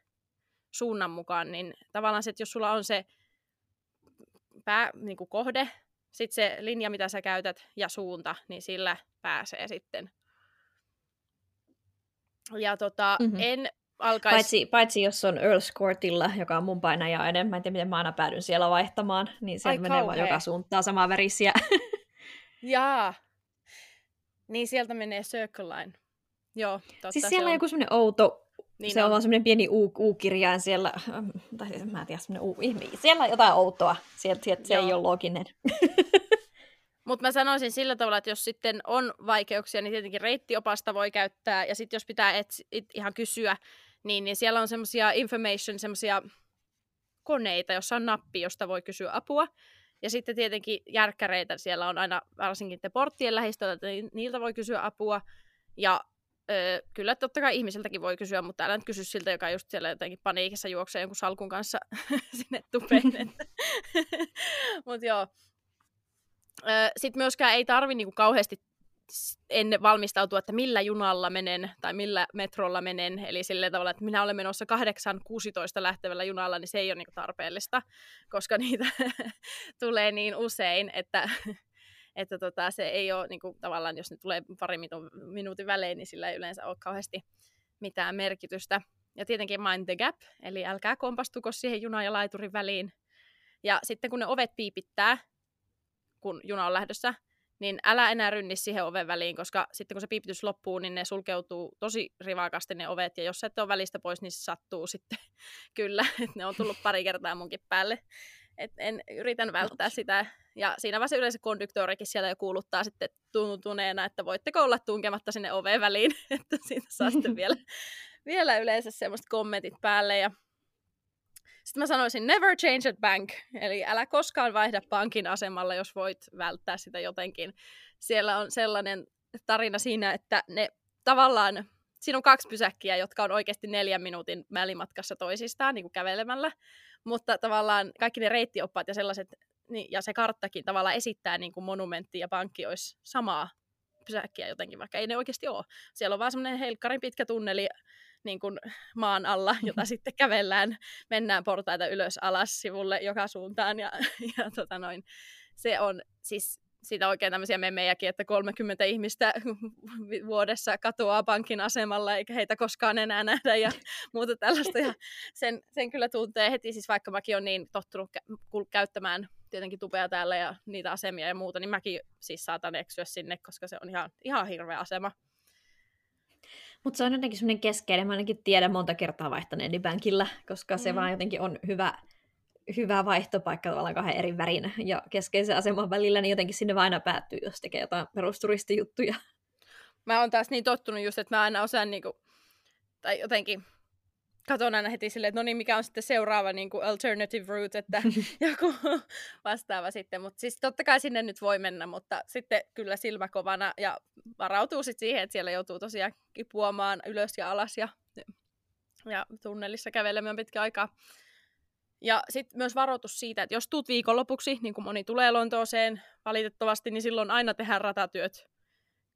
suunnan mukaan, niin tavallaan se, että jos sulla on se pää, niin kuin kohde, sitten se linja, mitä sä käytät, ja suunta, niin sillä pääsee sitten. Ja tota, mm-hmm. en alkaisi... Paitsi, paitsi jos on Earls Courtilla, joka on mun painajainen, mä en tiedä miten mä aina päädyn siellä vaihtamaan, niin se menee vaan joka suuntaan samaa värisiä. Jaa. Niin sieltä menee Circle Line. Joo, totta. Siis siellä on, on joku semmoinen outo, niin se on, on vaan semmoinen pieni U, U-kirjain siellä, tai mä en tiedä, semmoinen U, siellä on jotain outoa, sieltä, sieltä se ei ole looginen. Mutta mä sanoisin sillä tavalla, että jos sitten on vaikeuksia, niin tietenkin reittiopasta voi käyttää, ja sitten jos pitää et, et ihan kysyä, niin, niin siellä on semmoisia information, semmoisia koneita, jossa on nappi, josta voi kysyä apua. Ja sitten tietenkin järkkäreitä siellä on aina, varsinkin te porttien lähistöllä, että niiltä voi kysyä apua. Ja ö, kyllä totta kai ihmisiltäkin voi kysyä, mutta älä nyt kysy siltä, joka just siellä jotenkin paniikissa juoksee jonkun salkun kanssa sinne tupeen. mutta joo. Sitten myöskään ei tarvi niinku kauheasti en valmistautua, että millä junalla menen tai millä metrolla menen. Eli sillä tavalla, että minä olen menossa 8.16 lähtevällä junalla, niin se ei ole niin tarpeellista, koska niitä tulee niin usein, että, että tota, se ei ole niin kuin, tavallaan, jos ne tulee pari minuutin välein, niin sillä ei yleensä ole kauheasti mitään merkitystä. Ja tietenkin mind the gap, eli älkää kompastuko siihen junan ja laiturin väliin. Ja sitten kun ne ovet piipittää, kun juna on lähdössä, niin älä enää rynni siihen oven väliin, koska sitten kun se piipitys loppuu, niin ne sulkeutuu tosi rivakasti ne ovet, ja jos et ole välistä pois, niin se sattuu sitten kyllä, että ne on tullut pari kertaa munkin päälle. Et en yritän välttää sitä, ja siinä vaiheessa yleensä konduktorikin siellä jo kuuluttaa sitten tuntuneena, että voitteko olla tunkematta sinne oveen väliin, että siitä saa sitten vielä, vielä yleensä semmoista kommentit päälle, ja sitten mä sanoisin never change at bank, eli älä koskaan vaihda pankin asemalla, jos voit välttää sitä jotenkin. Siellä on sellainen tarina siinä, että ne tavallaan, siinä on kaksi pysäkkiä, jotka on oikeasti neljän minuutin välimatkassa toisistaan niin kuin kävelemällä, mutta tavallaan kaikki ne reittioppaat ja sellaiset, niin, ja se karttakin tavallaan esittää niin kuin monumentti ja pankki olisi samaa pysäkkiä jotenkin, vaikka ei ne oikeasti ole. Siellä on vaan semmoinen helkkarin pitkä tunneli niin kuin maan alla, jota sitten kävellään, mennään portaita ylös alas sivulle joka suuntaan ja, ja tota noin. Se on siis siitä oikein tämmöisiä memejäkin, että 30 ihmistä vuodessa katoaa pankin asemalla eikä heitä koskaan enää nähdä ja muuta tällaista. Ja sen, sen kyllä tuntee heti, siis vaikka mäkin olen niin tottunut kä- käyttämään tietenkin tupea täällä ja niitä asemia ja muuta, niin mäkin siis saatan eksyä sinne, koska se on ihan, ihan hirveä asema. Mutta se on jotenkin semmoinen keskeinen, mä ainakin tiedän monta kertaa vaihtaneeni bankilla, koska mm. se vaan jotenkin on hyvä, hyvä vaihtopaikka tavallaan kahden eri värin ja keskeisen aseman välillä, niin jotenkin sinne vaan aina päättyy, jos tekee jotain perusturistojuttuja. Mä oon taas niin tottunut just, että mä aina osaan niinku, tai jotenkin katon aina heti silleen, että no niin, mikä on sitten seuraava niin kuin alternative route, että joku vastaava sitten. Mutta siis totta kai sinne nyt voi mennä, mutta sitten kyllä silmäkovana ja varautuu sitten siihen, että siellä joutuu tosiaan kipuamaan ylös ja alas ja, ja tunnelissa kävelemään pitkä aikaa. Ja sitten myös varoitus siitä, että jos tuut viikonlopuksi, niin kuin moni tulee Lontooseen valitettavasti, niin silloin aina tehdään ratatyöt,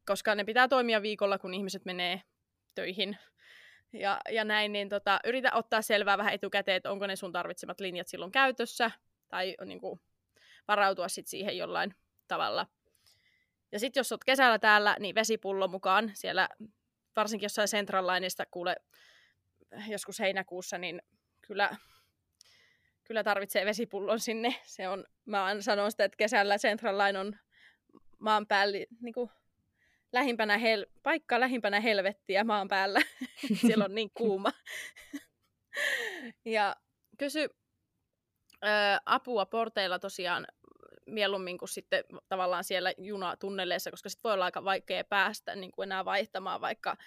koska ne pitää toimia viikolla, kun ihmiset menee töihin ja, ja näin, niin tota, yritä ottaa selvää vähän etukäteen, että onko ne sun tarvitsemat linjat silloin käytössä, tai niin kuin, varautua sit siihen jollain tavalla. Ja sitten jos oot kesällä täällä, niin vesipullo mukaan. Siellä varsinkin jossain Central Lineista kuule joskus heinäkuussa, niin kyllä, kyllä tarvitsee vesipullon sinne. Se on, mä sanon sitä, että kesällä Central Line on maan päällä niin kuin lähimpänä hel- paikka lähimpänä helvettiä maan päällä. Siellä on niin kuuma. ja kysy ö, apua porteilla tosiaan mieluummin kuin sitten tavallaan siellä junatunneleissa, koska sitten voi olla aika vaikea päästä niin kuin enää vaihtamaan, vaikka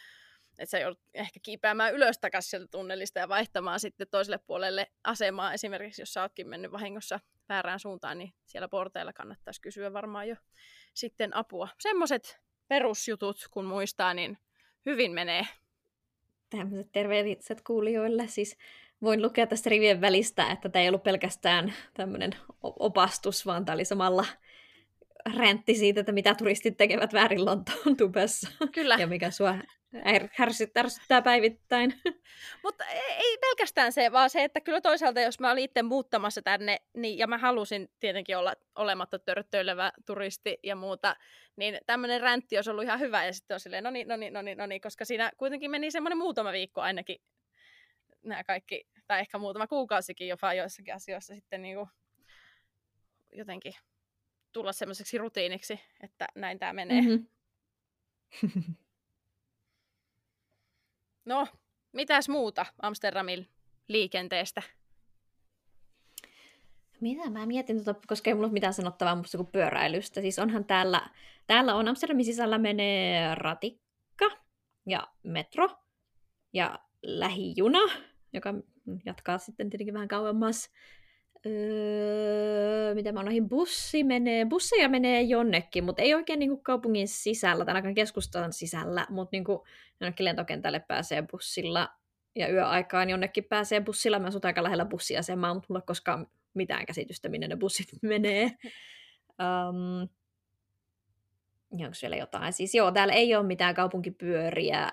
että sä joudut ehkä kiipeämään ylös takaisin sieltä tunnelista ja vaihtamaan sitten toiselle puolelle asemaa. Esimerkiksi jos sä ootkin mennyt vahingossa väärään suuntaan, niin siellä porteilla kannattaisi kysyä varmaan jo sitten apua. Semmoiset perusjutut, kun muistaa, niin hyvin menee. Tämmöiset terveelliset kuulijoille. Siis voin lukea tästä rivien välistä, että tämä ei ollut pelkästään tämmöinen opastus, vaan tämä oli samalla räntti siitä, että mitä turistit tekevät väärin Lontoon tubessa. Kyllä. Ja mikä sua ärsyttää päivittäin. Mutta ei pelkästään se, vaan se, että kyllä toisaalta, jos mä olin itse muuttamassa tänne, niin, ja mä halusin tietenkin olla olematta törttöilevä turisti ja muuta, niin tämmöinen räntti olisi ollut ihan hyvä, ja sitten on silleen, no niin, no niin, no niin, no niin, koska siinä kuitenkin meni semmoinen muutama viikko ainakin nämä kaikki, tai ehkä muutama kuukausikin jopa joissakin asioissa sitten niin kuin jotenkin tulla semmoiseksi rutiiniksi, että näin tämä menee. Mm-hmm. no, mitäs muuta Amsterdamin liikenteestä? Mitä mä mietin, tuota, koska ei mulla ole mitään sanottavaa musta kuin pyöräilystä. Siis onhan täällä, täällä on Amsterdamin sisällä menee ratikka ja metro ja lähijuna, joka jatkaa sitten tietenkin vähän kauemmas. Öö, mitä mä noihin bussi menee, busseja menee jonnekin, mutta ei oikein niin kuin kaupungin sisällä, tai ainakaan keskustan sisällä, mutta niin kuin jonnekin lentokentälle pääsee bussilla, ja yöaikaan jonnekin pääsee bussilla. Mä asun aika lähellä bussiasemaa, mutta mulla ei koskaan mitään käsitystä, minne ne bussit menee. Um, onko vielä jotain? Siis joo, täällä ei ole mitään kaupunkipyöriä,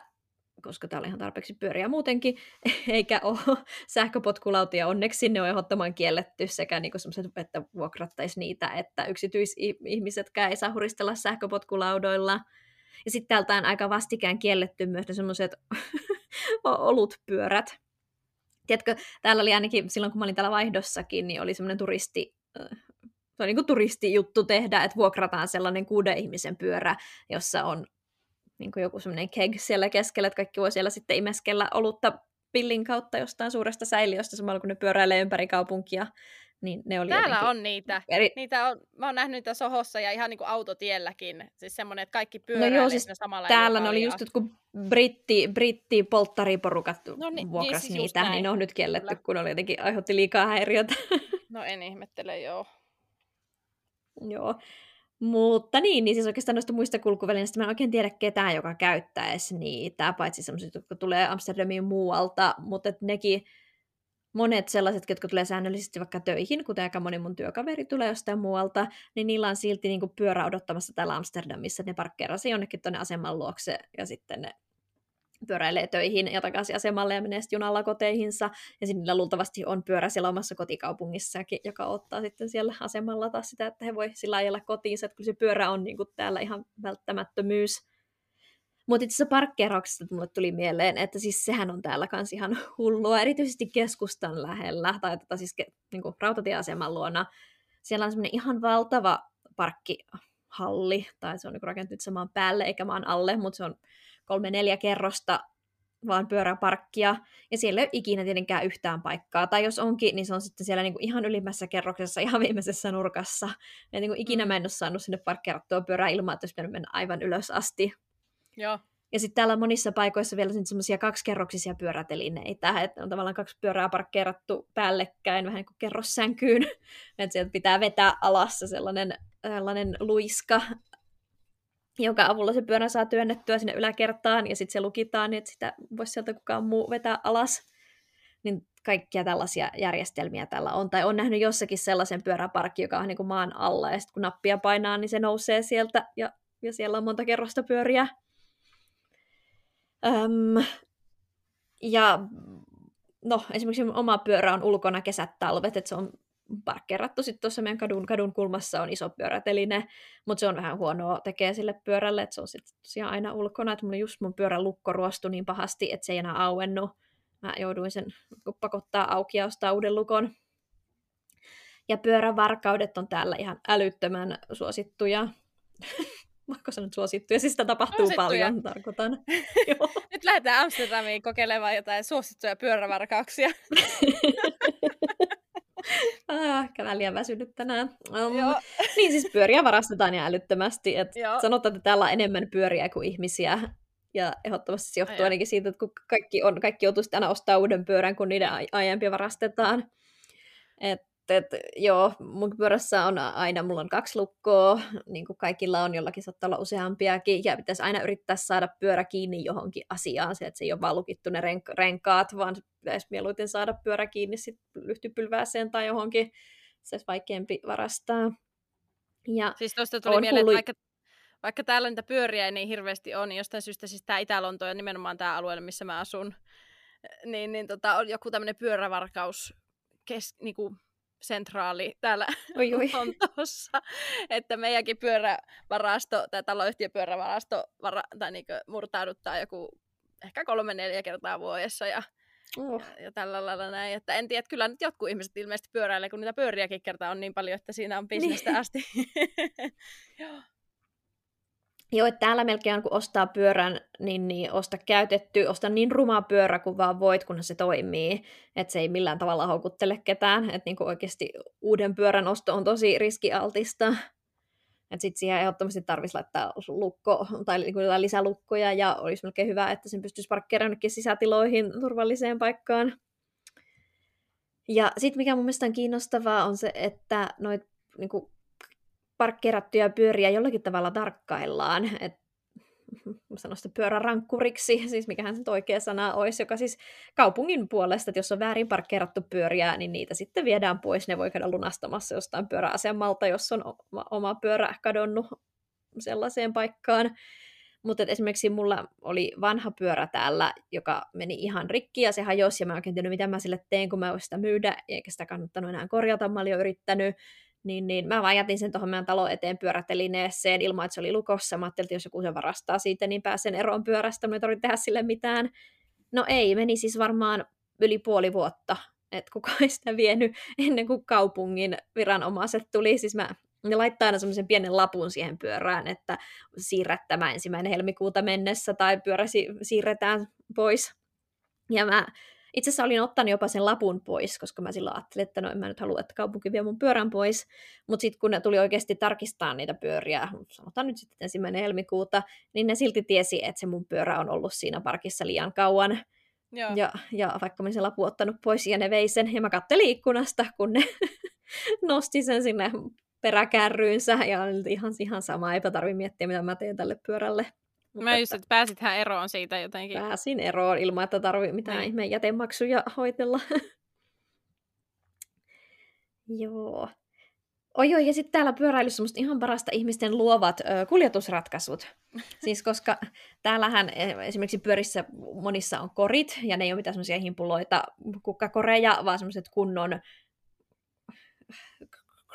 koska täällä on ihan tarpeeksi pyöriä muutenkin, eikä ole sähköpotkulautia. Onneksi sinne on ehdottoman kielletty sekä niin sellaiset, että vuokrattaisi niitä, että yksityisihmisetkään ei saa huristella sähköpotkulaudoilla. Ja sitten täältä on aika vastikään kielletty myös ne semmoiset olutpyörät. Tiedätkö, täällä oli ainakin silloin, kun mä olin täällä vaihdossakin, niin oli semmoinen turisti, se on niin kuin turistijuttu tehdä, että vuokrataan sellainen kuuden ihmisen pyörä, jossa on niin kuin joku semmoinen keg siellä keskellä, että kaikki voi siellä sitten imeskellä olutta pillin kautta jostain suuresta säiliöstä, samalla kun ne pyöräilee ympäri kaupunkia. Niin ne oli Täällä on niitä. Eri... niitä on, mä oon nähnyt niitä Sohossa ja ihan niin kuin autotielläkin. Siis semmoinen, että kaikki pyöräilee no joo, siis samalla Täällä ne oli just, kun britti, britti polttariporukat no niin, vuokras niin, siis niitä, niin ne on nyt kielletty, Kyllä. kun oli jotenkin aiheutti liikaa häiriötä. No en ihmettele, joo. Joo. Mutta niin, niin siis oikeastaan noista muista kulkuvälineistä mä en oikein tiedä ketään, joka käyttäisi niitä, paitsi sellaiset, jotka tulee Amsterdamiin muualta, mutta nekin monet sellaiset, jotka tulee säännöllisesti vaikka töihin, kuten aika moni mun työkaveri tulee jostain muualta, niin niillä on silti niin pyörä odottamassa täällä Amsterdamissa, ne parkkeerasi jonnekin tuonne aseman luokse ja sitten ne pyöräilee töihin ja takaisin asemalle ja menee junalla koteihinsa. Ja niillä luultavasti on pyörä siellä omassa kotikaupungissakin, joka ottaa sitten siellä asemalla taas sitä, että he voi sillä ajella kotiinsa. Että kyllä se pyörä on niin kuin täällä ihan välttämättömyys. Mutta itse asiassa parkkeerauksesta mulle tuli mieleen, että siis sehän on täällä kans ihan hullua, erityisesti keskustan lähellä, tai tota siis niin kuin rautatieaseman luona. Siellä on semmoinen ihan valtava parkkihalli, tai se on niin rakentunut samaan päälle eikä maan alle, mutta se on kolme-neljä kerrosta vaan pyöräparkkia, ja siellä ei ole ikinä tietenkään yhtään paikkaa. Tai jos onkin, niin se on sitten siellä niinku ihan ylimmässä kerroksessa, ihan viimeisessä nurkassa. Ja niinku ikinä mm. mä en ole saanut sinne parkkeerattua pyörää ilman, että olisi mennä aivan ylös asti. Joo. Ja sitten täällä on monissa paikoissa vielä semmoisia kaksikerroksisia pyörätelineitä, että on tavallaan kaksi pyörää parkkeerattu päällekkäin, vähän niin kuin kerrossänkyyn, että sieltä pitää vetää alas sellainen, sellainen luiska jonka avulla se pyörä saa työnnettyä sinne yläkertaan ja sitten se lukitaan, niin että sitä voisi sieltä kukaan muu vetää alas. Niin kaikkia tällaisia järjestelmiä tällä on. Tai on nähnyt jossakin sellaisen pyöräparkki, joka on niin kuin maan alla, ja sitten kun nappia painaa, niin se nousee sieltä, ja, ja siellä on monta kerrosta pyöriä. Öm, ja no, esimerkiksi oma pyörä on ulkona kesät, talvet, että se on parkkeerattu sitten tuossa meidän kadun, kadun kulmassa on iso pyöräteline, mutta se on vähän huonoa tekee sille pyörälle, että se on sitten tosiaan aina ulkona, että mulla just mun pyörän lukko ruostui niin pahasti, että se ei enää auennu. Mä jouduin sen pakottaa auki ja ostaa uuden lukon. Ja pyörävarkaudet on täällä ihan älyttömän suosittuja. Vaikka sanoa suosittuja, siis sitä tapahtuu suosittuja. paljon, tarkoitan. Nyt lähdetään Amsterdamiin kokeilemaan jotain suosittuja pyörävarkauksia. ah, ehkä liian väsynyt tänään. Um, Joo. niin siis pyöriä varastetaan ja älyttömästi. Et sanotaan, että täällä on enemmän pyöriä kuin ihmisiä. Ja ehdottomasti se johtuu ainakin siitä, että kun kaikki, on, kaikki joutuu aina ostaa uuden pyörän, kun niiden aiempia varastetaan. Et et, joo, mun pyörässä on aina, mulla on kaksi lukkoa, niin kuin kaikilla on, jollakin saattaa olla useampiakin, ja pitäisi aina yrittää saada pyörä kiinni johonkin asiaan, se, että se ei ole vaan lukittu ne renk- renkaat, vaan pitäisi mieluiten saada pyörä kiinni sit lyhtypylvääseen tai johonkin, se olisi vaikeampi varastaa. Ja siis tuosta tuli mieleen, kuullut... että vaikka, vaikka täällä niitä pyöriä ei niin hirveästi ole, niin jostain syystä siis tämä Itä-Lonto ja nimenomaan tämä alue, missä mä asun, niin, niin tota, on joku tämmöinen pyörävarkaus kes, niinku, sentraali täällä oi, oi. Lontoossa, että meidänkin pyörävarasto, tai taloyhtiön pyörävarasto vara, tai niin murtauduttaa joku ehkä kolme-neljä kertaa vuodessa ja, uh. ja, ja, tällä lailla näin. Että en tiedä, kyllä nyt jotkut ihmiset ilmeisesti pyöräilee, kun niitä pyöriäkin kertaa on niin paljon, että siinä on bisnestä niin. asti. Joo, että täällä melkein kun ostaa pyörän, niin, niin osta käytetty, osta niin rumaa pyörä kuin vaan voit, kunhan se toimii, että se ei millään tavalla houkuttele ketään, että niin oikeasti uuden pyörän osto on tosi riskialtista, että sitten siihen ehdottomasti tarvitsisi laittaa lukko tai niin jotain lisälukkoja, ja olisi melkein hyvä, että sen pystyisi parkkeeraamaan sisätiloihin turvalliseen paikkaan. Ja sitten mikä mun mielestä on kiinnostavaa on se, että noit niin kuin parkkeerattuja pyöriä jollakin tavalla tarkkaillaan. Et, mä sanon sitä pyörärankkuriksi, siis mikähän se oikea sana olisi, joka siis kaupungin puolesta, että jos on väärin parkkeerattu pyöriä, niin niitä sitten viedään pois. Ne voi käydä lunastamassa jostain pyöräasemalta, jos on oma, oma pyörä kadonnut sellaiseen paikkaan. Mutta esimerkiksi mulla oli vanha pyörä täällä, joka meni ihan rikki ja se hajosi ja mä en oikein tiennyt, mitä mä sille teen, kun mä voin sitä myydä, eikä sitä kannattanut enää korjata, mä olin jo yrittänyt. Niin, niin mä vaan jätin sen tuohon meidän talon eteen pyörätelineeseen ilman, että se oli lukossa. Mä ajattelin, että jos joku sen varastaa siitä, niin pääsen eroon pyörästä, mä ei tehdä sille mitään. No ei, meni siis varmaan yli puoli vuotta, että kukaan ei sitä vienyt ennen kuin kaupungin viranomaiset tuli. Siis mä ne laittaa aina semmoisen pienen lapun siihen pyörään, että siirrettämä ensimmäinen helmikuuta mennessä tai pyörä siirretään pois. Ja mä itse asiassa olin ottanut jopa sen lapun pois, koska mä silloin ajattelin, että no en mä nyt halua, että kaupunki vie mun pyörän pois. Mutta sitten kun ne tuli oikeasti tarkistaa niitä pyöriä, sanotaan nyt sitten ensimmäinen helmikuuta, niin ne silti tiesi, että se mun pyörä on ollut siinä parkissa liian kauan. Joo. Ja, ja vaikka mä sen lapun ottanut pois ja ne vei sen, ja mä kattelin ikkunasta, kun ne nosti sen sinne peräkärryynsä, ja ihan, ihan sama, eipä tarvi miettiä, mitä mä teen tälle pyörälle. Mä just, että pääsithän eroon siitä jotenkin. Pääsin eroon ilman, että tarvii mitään niin. ihmeen jätemaksuja hoitella. Joo. Oi joo, ja sitten täällä pyöräilyssä musta ihan parasta ihmisten luovat ö, kuljetusratkaisut. siis koska täällähän e, esimerkiksi pyörissä monissa on korit, ja ne ei ole mitään semmoisia himpuloita kukkakoreja, vaan semmoiset kunnon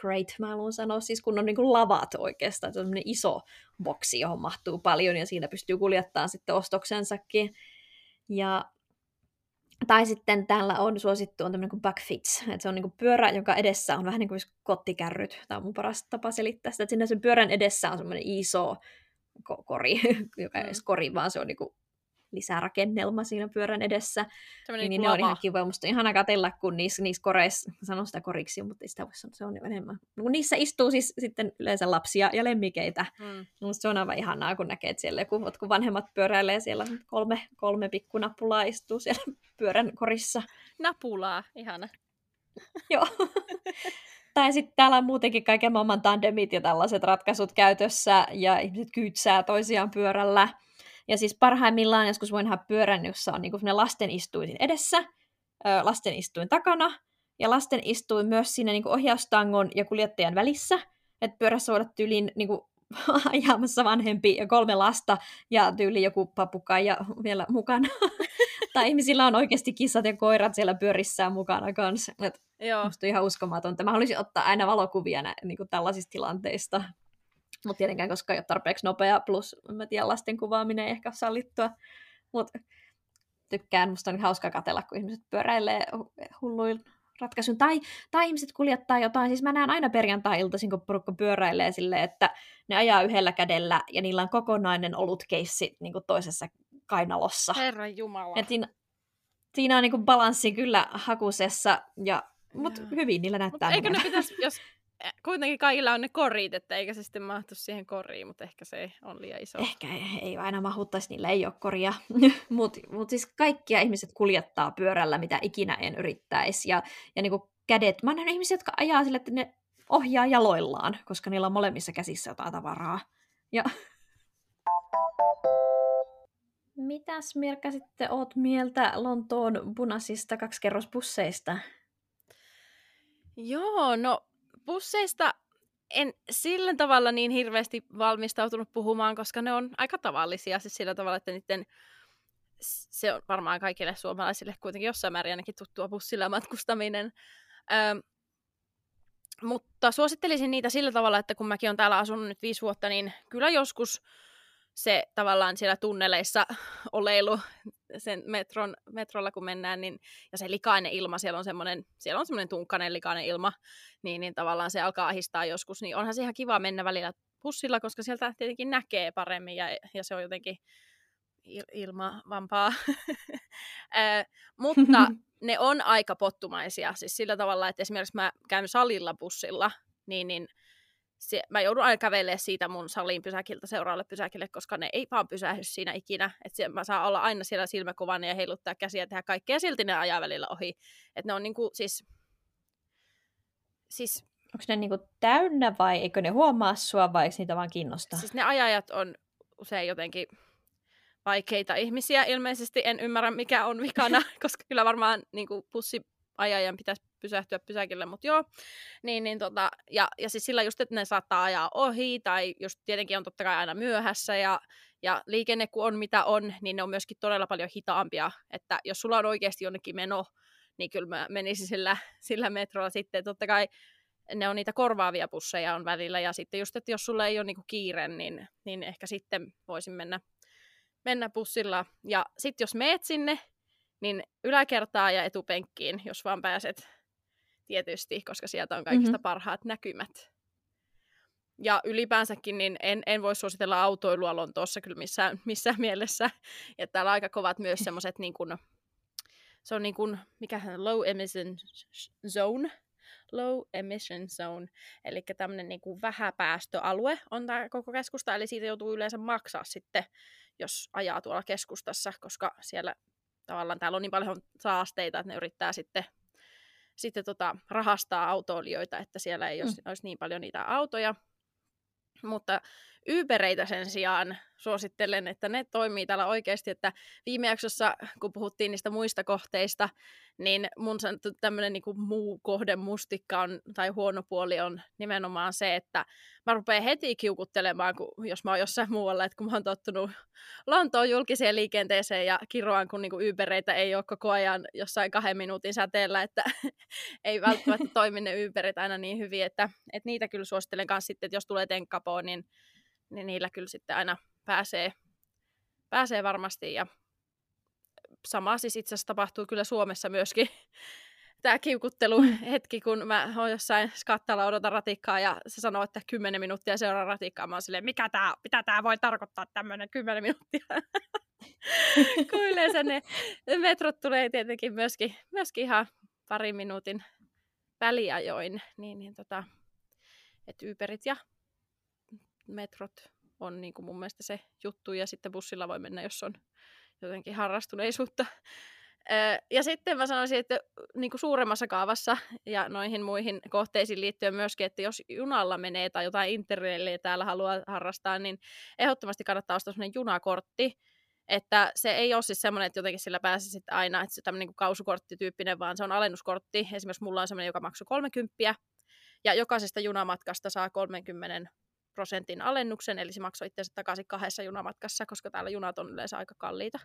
crate, mä haluan sanoa, siis kun on niin kuin lavat oikeastaan, se on iso boksi, johon mahtuu paljon ja siinä pystyy kuljettamaan sitten ostoksensakin. Ja tai sitten täällä on suosittu on tämmöinen kuin backfits, että se on niin kuin pyörä, joka edessä on vähän niin kuin kottikärryt. Tämä on mun paras tapa selittää sitä, että siinä sen pyörän edessä on semmoinen iso kori, joka ei mm. edes kori, vaan se on niin kuin lisärakennelma siinä pyörän edessä. niin, niin ne on ihan kivoja. Musta on ihana katella, kun niissä, niissä koreissa, sanon sitä koriksi, mutta ei sitä voi sanoa, se on jo enemmän. Kun niissä istuu siis sitten yleensä lapsia ja lemmikeitä. Mm. Musta se on aivan ihanaa, kun näkee, että siellä kun, kun vanhemmat pyöräilee, siellä kolme, kolme pikkunappulaa istuu siellä pyörän korissa. Napulaa, ihana. Joo. tai sitten täällä on muutenkin kaiken maailman tandemit ja tällaiset ratkaisut käytössä, ja ihmiset kyytsää toisiaan pyörällä. Ja siis parhaimmillaan joskus voin nähdä pyörän, jossa on niin kuin lasten istuin edessä, lasten istuin takana, ja lasten istuin myös siinä niin kuin ohjaustangon ja kuljettajan välissä. Että pyörässä voi olla tyyliin niin kuin ajamassa vanhempi ja kolme lasta ja tyyli joku papukaija vielä mukana. tai ihmisillä on oikeasti kissat ja koirat siellä pyörissään mukana kanssa. Et Joo. Musta ihan uskomatonta. Mä haluaisin ottaa aina valokuvia nä, niin kuin tällaisista tilanteista. Mutta tietenkään, koska ei ole tarpeeksi nopea, plus mä tiedän, lasten kuvaaminen ei ehkä ole sallittua. Mutta tykkään, musta on hauska katella, kun ihmiset pyöräilee hulluin ratkaisun. Tai, tai ihmiset kuljettaa jotain, siis mä näen aina perjantai-iltaisin, kun porukka pyöräilee silleen, että ne ajaa yhdellä kädellä ja niillä on kokonainen olutkeissi niin kuin toisessa kainalossa. Herran Jumala. Et siinä, siinä on niin kuin balanssi kyllä hakusessa, ja, mutta hyvin niillä näyttää. Mut eikö ne pitäisi, jos kuitenkin kaikilla on ne korit, että eikä se sitten mahtu siihen koriin, mutta ehkä se on liian iso. Ehkä ei, ei aina mahuttaisi, niillä ei ole koria. mutta mut siis kaikkia ihmiset kuljettaa pyörällä, mitä ikinä en yrittäisi. Ja, ja niinku kädet, mä nähnyt ihmisiä, jotka ajaa sille, että ne ohjaa jaloillaan, koska niillä on molemmissa käsissä jotain tavaraa. Ja... Mitäs Mirka sitten oot mieltä Lontoon punaisista kaksikerrosbusseista? Joo, no busseista en sillä tavalla niin hirveästi valmistautunut puhumaan, koska ne on aika tavallisia. Siis sillä tavalla, että niiden, se on varmaan kaikille suomalaisille kuitenkin jossain määrin ainakin tuttua bussilla matkustaminen. Ö, mutta suosittelisin niitä sillä tavalla, että kun mäkin olen täällä asunut nyt viisi vuotta, niin kyllä joskus se tavallaan siellä tunneleissa oleilu sen metron, metrolla kun mennään, niin, ja se likainen ilma, siellä on semmoinen, siellä on semmoinen tunkkainen likainen ilma, niin, niin tavallaan se alkaa ahistaa joskus, niin onhan se ihan kiva mennä välillä bussilla, koska sieltä tietenkin näkee paremmin ja, ja se on jotenkin il- ilmavampaa. mutta ne on aika pottumaisia, siis sillä tavalla, että esimerkiksi mä käyn salilla bussilla, niin, niin se, mä joudun aina kävelemään siitä mun salin pysäkiltä seuraavalle pysäkille, koska ne ei vaan pysähdy siinä ikinä. Että mä saan olla aina siellä silmäkuvana ja heiluttaa käsiä ja tehdä kaikkea, silti ne ajaa välillä ohi. Että ne on niinku siis... siis Onko ne niinku täynnä vai eikö ne huomaa sua vai eikö niitä vaan kiinnostaa? Siis ne ajajat on usein jotenkin vaikeita ihmisiä ilmeisesti. En ymmärrä mikä on vikana, koska kyllä varmaan niin kuin pussi ajajan pitäisi pysähtyä pysäkille, mutta joo. Niin, niin tota, ja, ja siis sillä just, että ne saattaa ajaa ohi, tai just tietenkin on totta kai aina myöhässä, ja, ja liikenne kun on mitä on, niin ne on myöskin todella paljon hitaampia, että jos sulla on oikeasti jonnekin meno, niin kyllä mä menisin sillä, sillä metrolla sitten. Totta kai ne on niitä korvaavia busseja on välillä, ja sitten just, että jos sulla ei ole niinku kiire, niin, niin ehkä sitten voisin mennä, mennä bussilla. Ja sitten jos meet sinne, niin yläkertaa ja etupenkkiin, jos vaan pääset tietysti, koska sieltä on kaikista mm-hmm. parhaat näkymät. Ja ylipäänsäkin niin en, en voi suositella autoilua Lontoossa kyllä missään, missään mielessä. Ja täällä on aika kovat myös semmoiset, niin kuin, se on niin kuin, mikä low emission zone, low emission zone, eli tämmöinen niin kuin vähäpäästöalue on tämä koko keskusta, eli siitä joutuu yleensä maksaa sitten, jos ajaa tuolla keskustassa, koska siellä tavallaan täällä on niin paljon saasteita, että ne yrittää sitten, sitten tota, rahastaa autoilijoita, että siellä ei mm. olisi, olisi niin paljon niitä autoja. Mutta Ubereitä sen sijaan suosittelen, että ne toimii täällä oikeasti, että viime jaksossa, kun puhuttiin niistä muista kohteista, niin mun sanottu tämmöinen niin muu kohde mustikka on, tai huono puoli on nimenomaan se, että mä rupean heti kiukuttelemaan, kun, jos mä oon jossain muualla, että kun mä oon tottunut Lontoon julkiseen liikenteeseen ja kiroan, kun niin Ubereitä ei ole koko ajan jossain kahden minuutin säteellä, että ei välttämättä toimi ne Uberit aina niin hyvin, että, että niitä kyllä suosittelen kanssa sitten, että jos tulee tenkkapoon, niin niin niillä kyllä sitten aina pääsee, pääsee varmasti. Ja sama siis itse asiassa tapahtuu kyllä Suomessa myöskin. Tämä kiukuttelu mm. hetki, kun mä oon jossain skattalla odotan ratikkaa ja se sanoo, että 10 minuuttia seuraa ratikkaa. Mä oon silleen, mikä tää, mitä tämä voi tarkoittaa tämmöinen 10 minuuttia. kun yleensä ne metrot tulee tietenkin myöskin, myöskin ihan parin minuutin väliajoin. Niin, niin tota, että Uberit ja metrot on niin kuin mun mielestä se juttu, ja sitten bussilla voi mennä, jos on jotenkin harrastuneisuutta. Ja sitten mä sanoisin, että niin kuin suuremmassa kaavassa ja noihin muihin kohteisiin liittyen myöskin, että jos junalla menee tai jotain interraillia täällä haluaa harrastaa, niin ehdottomasti kannattaa ostaa sellainen junakortti, että se ei ole siis semmoinen, että jotenkin sillä pääsisit aina, että se tämmöinen niin kausukorttityyppinen, vaan se on alennuskortti. Esimerkiksi mulla on semmoinen, joka maksoi 30, ja jokaisesta junamatkasta saa 30 prosentin alennuksen, eli se maksoi itse takaisin kahdessa junamatkassa, koska täällä junat on yleensä aika kalliita.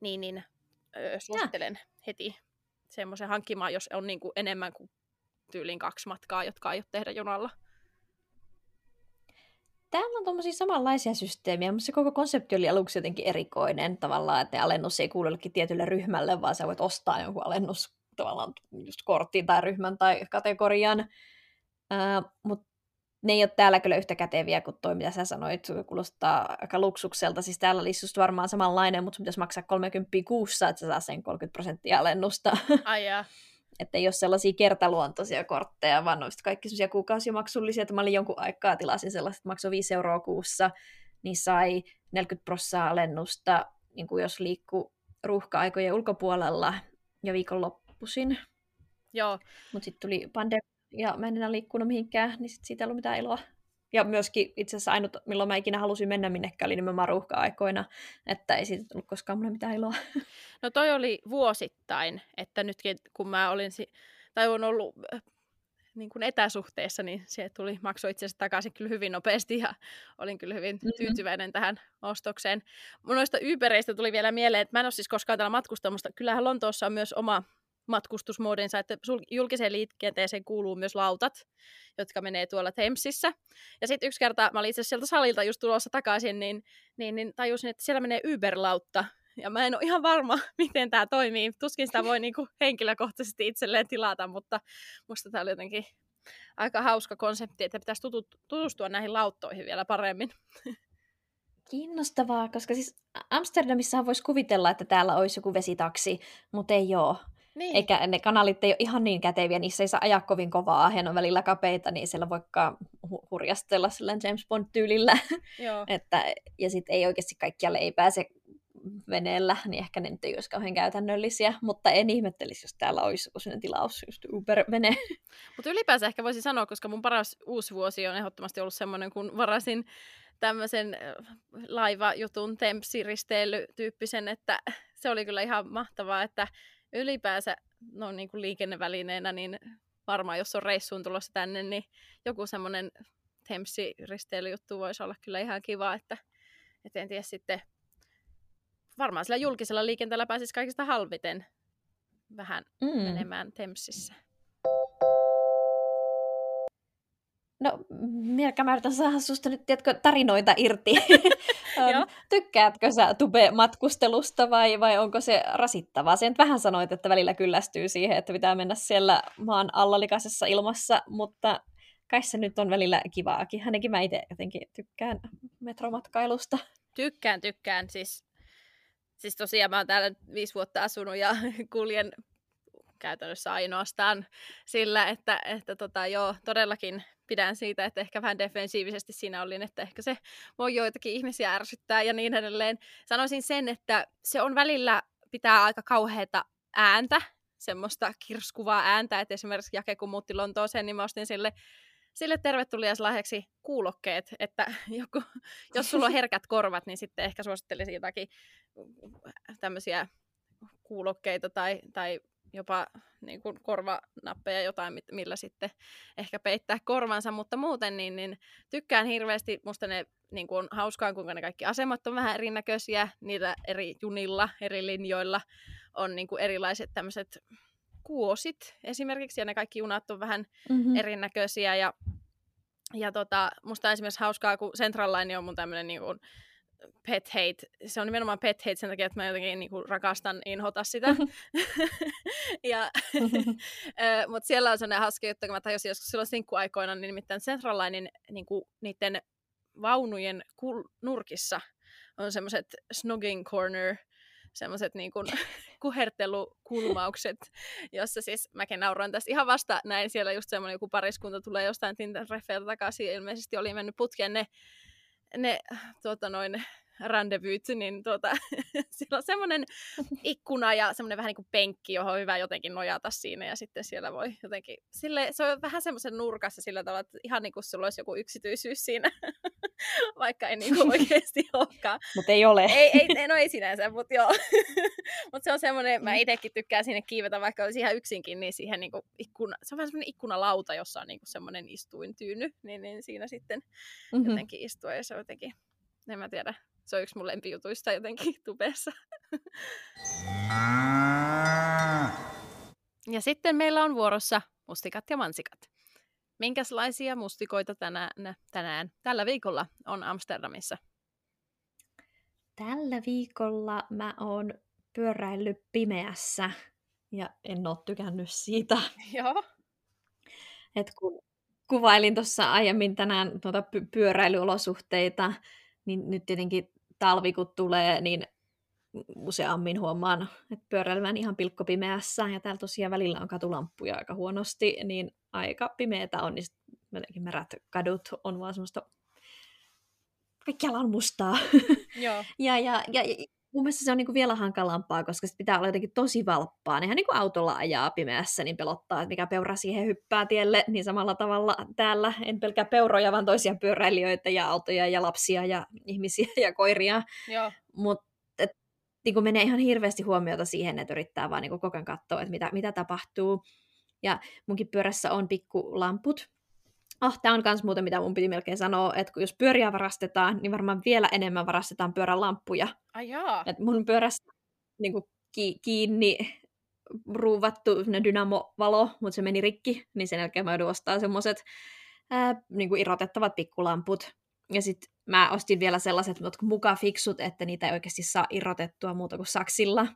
Niin, niin öö, suosittelen ja. heti semmoisen hankkimaan, jos on niin kuin enemmän kuin tyyliin kaksi matkaa, jotka aiot tehdä junalla. Täällä on tuommoisia samanlaisia systeemiä, mutta se koko konsepti oli aluksi jotenkin erikoinen tavallaan, että ne alennus ei kuulu jollekin tietylle ryhmälle, vaan sä voit ostaa jonkun alennus tavallaan just korttiin tai ryhmän tai kategorian. Uh, mutta ne ei ole täällä kyllä yhtä käteviä kuin toi, mitä sä sanoit, kuulostaa aika luksukselta. Siis täällä olisi just varmaan samanlainen, mutta pitäisi maksaa 30 kuussa, että sä saa sen 30 prosenttia alennusta. Ai että ei ole sellaisia kertaluontoisia kortteja, vaan ne kaikki sellaisia kuukausimaksullisia, että mä olin jonkun aikaa tilasin sellaiset, että maksoi 5 euroa kuussa, niin sai 40 prosenttia alennusta, niin kuin jos liikkuu ruuhka-aikojen ulkopuolella ja viikonloppuisin. Joo. Mutta sitten tuli pandemia ja mä en enää liikkunut mihinkään, niin sit siitä ei ollut mitään iloa. Ja myöskin itse asiassa ainut, milloin mä ikinä halusin mennä minnekään, oli nimenomaan ruuhka-aikoina, että ei siitä tullut koskaan mulle mitään iloa. No toi oli vuosittain, että nytkin kun mä olin, si- tai on ollut äh, niin kuin etäsuhteessa, niin se tuli, maksoi itse asiassa takaisin kyllä hyvin nopeasti ja olin kyllä hyvin mm-hmm. tyytyväinen tähän ostokseen. Mun noista Ubereistä tuli vielä mieleen, että mä en ole siis koskaan täällä matkustanut, mutta kyllähän Lontoossa on myös oma matkustusmuodinsa, että julkiseen liikenteeseen kuuluu myös lautat, jotka menee tuolla Thamesissa. Ja sitten yksi kerta, mä olin itse sieltä salilta just tulossa takaisin, niin, niin, niin tajusin, että siellä menee Uber-lautta. Ja mä en ole ihan varma, miten tämä toimii. Tuskin sitä voi niinku henkilökohtaisesti itselleen tilata, mutta musta tämä oli jotenkin aika hauska konsepti, että pitäisi tutustua näihin lauttoihin vielä paremmin. Kiinnostavaa, koska siis Amsterdamissa voisi kuvitella, että täällä olisi joku vesitaksi, mutta ei ole. Niin. Eikä ne kanalit ei ole ihan niin käteviä, niissä ei saa ajaa kovin kovaa, ne on välillä kapeita, niin siellä voikaan hu- hurjastella sillä James Bond-tyylillä. Joo. että, ja sitten ei oikeasti kaikkialle ei pääse veneellä, niin ehkä ne nyt ei olisi kauhean käytännöllisiä, mutta en ihmettelisi, jos täällä olisi joku sellainen tilaus, just Uber-vene. Mutta ylipäänsä ehkä voisi sanoa, koska mun paras uusi vuosi on ehdottomasti ollut semmoinen, kun varasin tämmöisen laivajutun tempsiristeily-tyyppisen, että se oli kyllä ihan mahtavaa, että ylipäänsä no, niin kuin liikennevälineenä, niin varmaan jos on reissuun tulossa tänne, niin joku semmoinen Tempsi-risteilyjuttu voisi olla kyllä ihan kiva, että, että en tiedä sitten, varmaan sillä julkisella liikenteellä pääsisi kaikista halviten vähän mm. menemään Tempsissä. No, Mirka, mä yritän saada susta nyt, tiedätkö, tarinoita irti. Tykkäätkö sä tube-matkustelusta vai, vai onko se rasittavaa? Sen vähän sanoit, että välillä kyllästyy siihen, että pitää mennä siellä maan alla likaisessa ilmassa, mutta kai se nyt on välillä kivaakin. Hänenkin mä itse jotenkin tykkään metromatkailusta. Tykkään, tykkään. Siis, siis tosiaan mä oon täällä viisi vuotta asunut ja kuljen käytännössä ainoastaan sillä, että, että tota, joo, todellakin pidän siitä, että ehkä vähän defensiivisesti siinä olin, että ehkä se voi joitakin ihmisiä ärsyttää ja niin edelleen. Sanoisin sen, että se on välillä pitää aika kauheata ääntä, semmoista kirskuvaa ääntä, että esimerkiksi Jake kun muutti Lontooseen, niin mä ostin sille sille tervetuliaislahjaksi kuulokkeet, että joku, jos sulla on herkät korvat, niin sitten ehkä suosittelisin jotakin tämmöisiä kuulokkeita tai, tai jopa niin kuin korvanappeja, jotain, millä sitten ehkä peittää korvansa, mutta muuten niin, niin tykkään hirveästi, musta ne niin kuin, hauskaa, kuinka ne kaikki asemat on vähän erinäköisiä, niitä eri junilla, eri linjoilla on niin kuin erilaiset tämmöiset kuosit esimerkiksi, ja ne kaikki junat on vähän mm-hmm. erinäköisiä, ja, ja tota, musta on esimerkiksi hauskaa, kun Central Line on mun tämmöinen niin kuin, pet hate. Se on nimenomaan pet hate sen takia, että mä jotenkin niin kuin, rakastan inhota sitä. ja, mutta siellä on sellainen hauska juttu, kun mä tajusin joskus silloin sinkkuaikoina, niin nimittäin Central Linein niin kuin, niiden vaunujen kul- nurkissa on semmoiset snogging corner semmoiset niin kuin, kuhertelukulmaukset, jossa siis mäkin nauroin tästä ihan vasta näin siellä just semmoinen joku pariskunta tulee jostain Tinder-reffeiltä takaisin, ilmeisesti oli mennyt putkeen ne ne tuota noin, rendezvyyt, niin tuota, siellä on semmoinen ikkuna ja semmoinen vähän niin kuin penkki, johon on hyvä jotenkin nojata siinä ja sitten siellä voi jotenkin, sille, se on vähän semmoisen nurkassa sillä tavalla, että ihan niin kuin sulla olisi joku yksityisyys siinä, vaikka ei niin kuin oikeasti olekaan. Mutta ei ole. Ei, ei, no ei sinänsä, mutta joo. mutta se on semmoinen, mä itsekin tykkään sinne kiivetä, vaikka olisi ihan yksinkin, niin siihen niin kuin ikkuna, se on vähän semmoinen ikkunalauta, jossa on niin kuin semmoinen istuintyyny, niin, niin siinä sitten mm-hmm. jotenkin istua ja se on jotenkin, en mä tiedä, se on yksi mun lempijutuista jotenkin tubessa. ja sitten meillä on vuorossa mustikat ja mansikat. Minkälaisia mustikoita tänään, tänään, tällä viikolla on Amsterdamissa? Tällä viikolla mä oon pyöräillyt pimeässä ja en oo tykännyt siitä. Joo. Et kun kuvailin tuossa aiemmin tänään tuota pyöräilyolosuhteita, niin nyt tietenkin talvi kun tulee, niin useammin huomaan, että pyöräilemään ihan pilkkopimeässä, ja täällä tosiaan välillä on katulamppuja aika huonosti, niin aika pimeätä on, niin jotenkin märät kadut on vaan semmoista, kaikkialla on mustaa. Joo. ja, ja, ja, mun mielestä se on niin kuin vielä hankalampaa, koska sit pitää olla jotenkin tosi valppaa. Ihan niin kuin autolla ajaa pimeässä, niin pelottaa, että mikä peura siihen hyppää tielle. Niin samalla tavalla täällä en pelkää peuroja, vaan toisia pyöräilijöitä ja autoja ja lapsia ja ihmisiä ja koiria. Mutta niin menee ihan hirveästi huomiota siihen, että yrittää vaan niin koko ajan katsoa, että mitä, mitä tapahtuu. Ja munkin pyörässä on pikkulamput, Ah, tämä on myös muuten, mitä mun piti melkein sanoa, että kun jos pyöriä varastetaan, niin varmaan vielä enemmän varastetaan pyörän lamppuja. Ai jaa. Et mun pyörässä niin kuin, ki- kiinni ruuvattu dynamovalo, mutta se meni rikki, niin sen jälkeen mä joudun ostamaan semmoiset niin irrotettavat pikkulamput. Ja sitten mä ostin vielä sellaiset, jotka mukaan fiksut, että niitä ei oikeasti saa irrotettua muuta kuin saksilla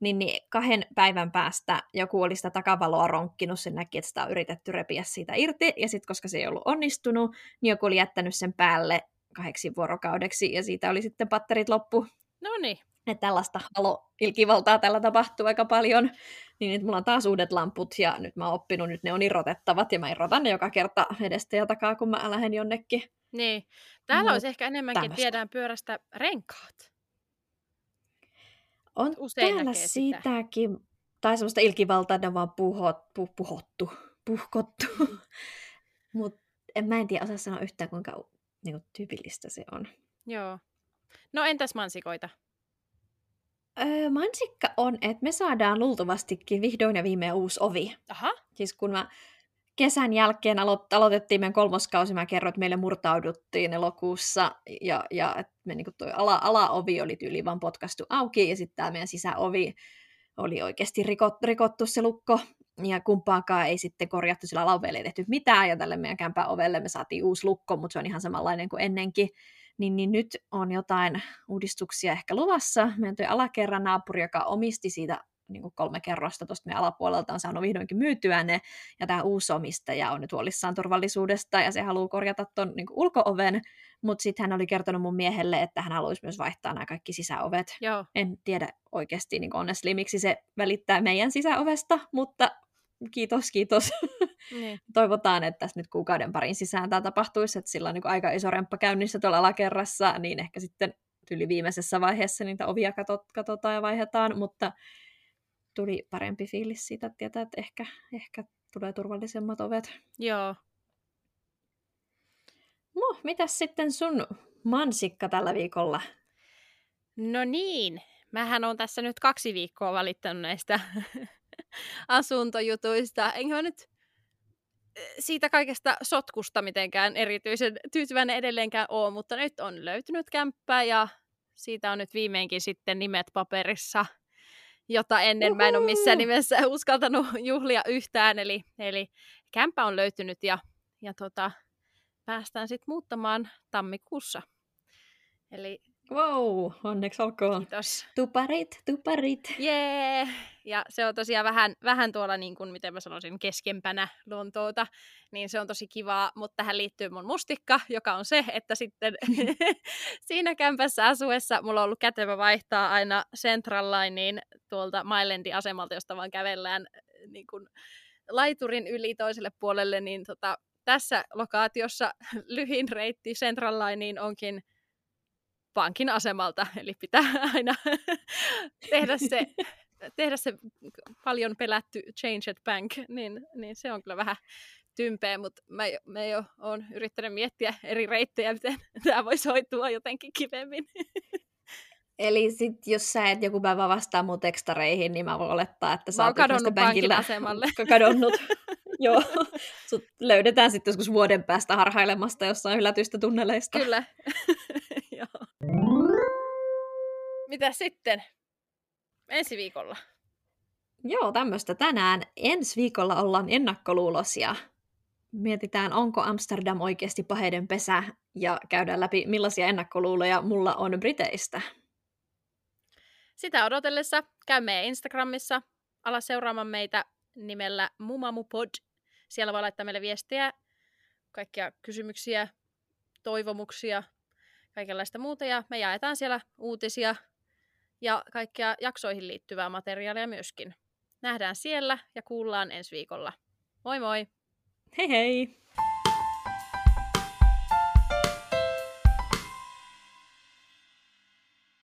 niin, niin kahden päivän päästä joku oli sitä takavaloa ronkkinut, sen näki, että sitä on yritetty repiä siitä irti, ja sitten koska se ei ollut onnistunut, niin joku oli jättänyt sen päälle kahdeksi vuorokaudeksi, ja siitä oli sitten patterit loppu. No niin. Että tällaista ilkivaltaa tällä tapahtuu aika paljon. Niin nyt mulla on taas uudet lamput, ja nyt mä oon oppinut, nyt ne on irrotettavat, ja mä irrotan ne joka kerta edestä ja takaa, kun mä lähden jonnekin. Niin. Täällä olisi ehkä enemmänkin, tämmöstä. tiedään pyörästä renkaat. On Usein täällä sitäkin, sitä. tai semmoista ilkivaltaa, vaan puhot, puh, puhottu, puhkottu. Mm. Mutta en, mä en tiedä osaa sanoa yhtään, kuinka niin kuin, tyypillistä se on. Joo. No entäs mansikoita? Öö, mansikka on, että me saadaan luultavastikin vihdoin ja viimein uusi ovi. Aha. Siis kun mä kesän jälkeen alo- aloitettiin meidän kolmoskausi, mä kerroin, että meille murtauduttiin elokuussa, ja, ja että me niin toi ala, alaovi oli tyyli vaan potkastu auki, ja sitten tämä meidän sisäovi oli oikeasti rikot, rikottu se lukko, ja kumpaakaan ei sitten korjattu, sillä alaovelle ei tehty mitään, ja tälle meidän kämpän ovelle me saatiin uusi lukko, mutta se on ihan samanlainen kuin ennenkin, niin, niin nyt on jotain uudistuksia ehkä luvassa. Meidän toi alakerran naapuri, joka omisti siitä niin kuin kolme kerrosta tuosta meidän alapuolelta on saanut vihdoinkin myytyä ne, ja tämä uusi omistaja on nyt huolissaan turvallisuudesta, ja se haluaa korjata tuon niin ulko-oven, mutta sitten hän oli kertonut mun miehelle, että hän haluaisi myös vaihtaa nämä kaikki sisäovet. Joo. En tiedä oikeasti niin honestly, miksi se välittää meidän sisäovesta, mutta kiitos, kiitos. Niin. Toivotaan, että tässä nyt kuukauden parin sisään tämä tapahtuisi, että sillä on niin aika iso remppa käynnissä tuolla alakerrassa, niin ehkä sitten yli viimeisessä vaiheessa niitä ovia katot, katsotaan ja vaihdetaan, mutta tuli parempi fiilis siitä, että tietää, että ehkä, ehkä tulee turvallisemmat ovet. Joo. No, mitäs sitten sun mansikka tällä viikolla? No niin, mähän on tässä nyt kaksi viikkoa valittanut näistä asuntojutuista. Enkä mä nyt siitä kaikesta sotkusta mitenkään erityisen tyytyväinen edelleenkään ole, mutta nyt on löytynyt kämppää ja siitä on nyt viimeinkin sitten nimet paperissa, jota ennen mä en ole missään nimessä uskaltanut juhlia yhtään. Eli, eli kämppä on löytynyt ja, ja tota, päästään sitten muuttamaan tammikuussa. Eli Wow, onneksi olkoon. Kiitos. Tuparit, tuparit. Jee! Yeah. Ja se on tosiaan vähän, vähän tuolla, niin kuin, miten mä sanoisin, keskempänä Lontoota, niin se on tosi kivaa, mutta tähän liittyy mun mustikka, joka on se, että sitten siinä kämpässä asuessa mulla on ollut kätevä vaihtaa aina Central Lineen tuolta Mailendi asemalta, josta vaan kävellään niin kuin, laiturin yli toiselle puolelle, niin tota, tässä lokaatiossa lyhin reitti Central Lineen onkin pankin asemalta, eli pitää aina tehdä se, tehdä se paljon pelätty change at bank, niin, niin se on kyllä vähän tympeä, mutta mä, mä jo oon yrittänyt miettiä eri reittejä, miten tämä voisi hoitua jotenkin kivemmin. Eli sit, jos sä et joku päivä vastaa mun tekstareihin, niin mä voin olettaa, että sä oot kadonnut pankin asemalle. kadonnut. Joo, sut löydetään sitten joskus vuoden päästä harhailemasta jossain hylätyistä tunneleista. Kyllä. Mitä sitten? Ensi viikolla. Joo, tämmöistä tänään. Ensi viikolla ollaan ennakkoluulosia. Mietitään, onko Amsterdam oikeasti paheiden pesä ja käydään läpi, millaisia ennakkoluuloja mulla on Briteistä. Sitä odotellessa käy meidän Instagramissa. Ala seuraamaan meitä nimellä Mumamupod. Siellä voi laittaa meille viestiä, kaikkia kysymyksiä, toivomuksia, kaikenlaista muuta. Ja me jaetaan siellä uutisia ja kaikkia jaksoihin liittyvää materiaalia myöskin. Nähdään siellä ja kuullaan ensi viikolla. Moi moi! Hei hei!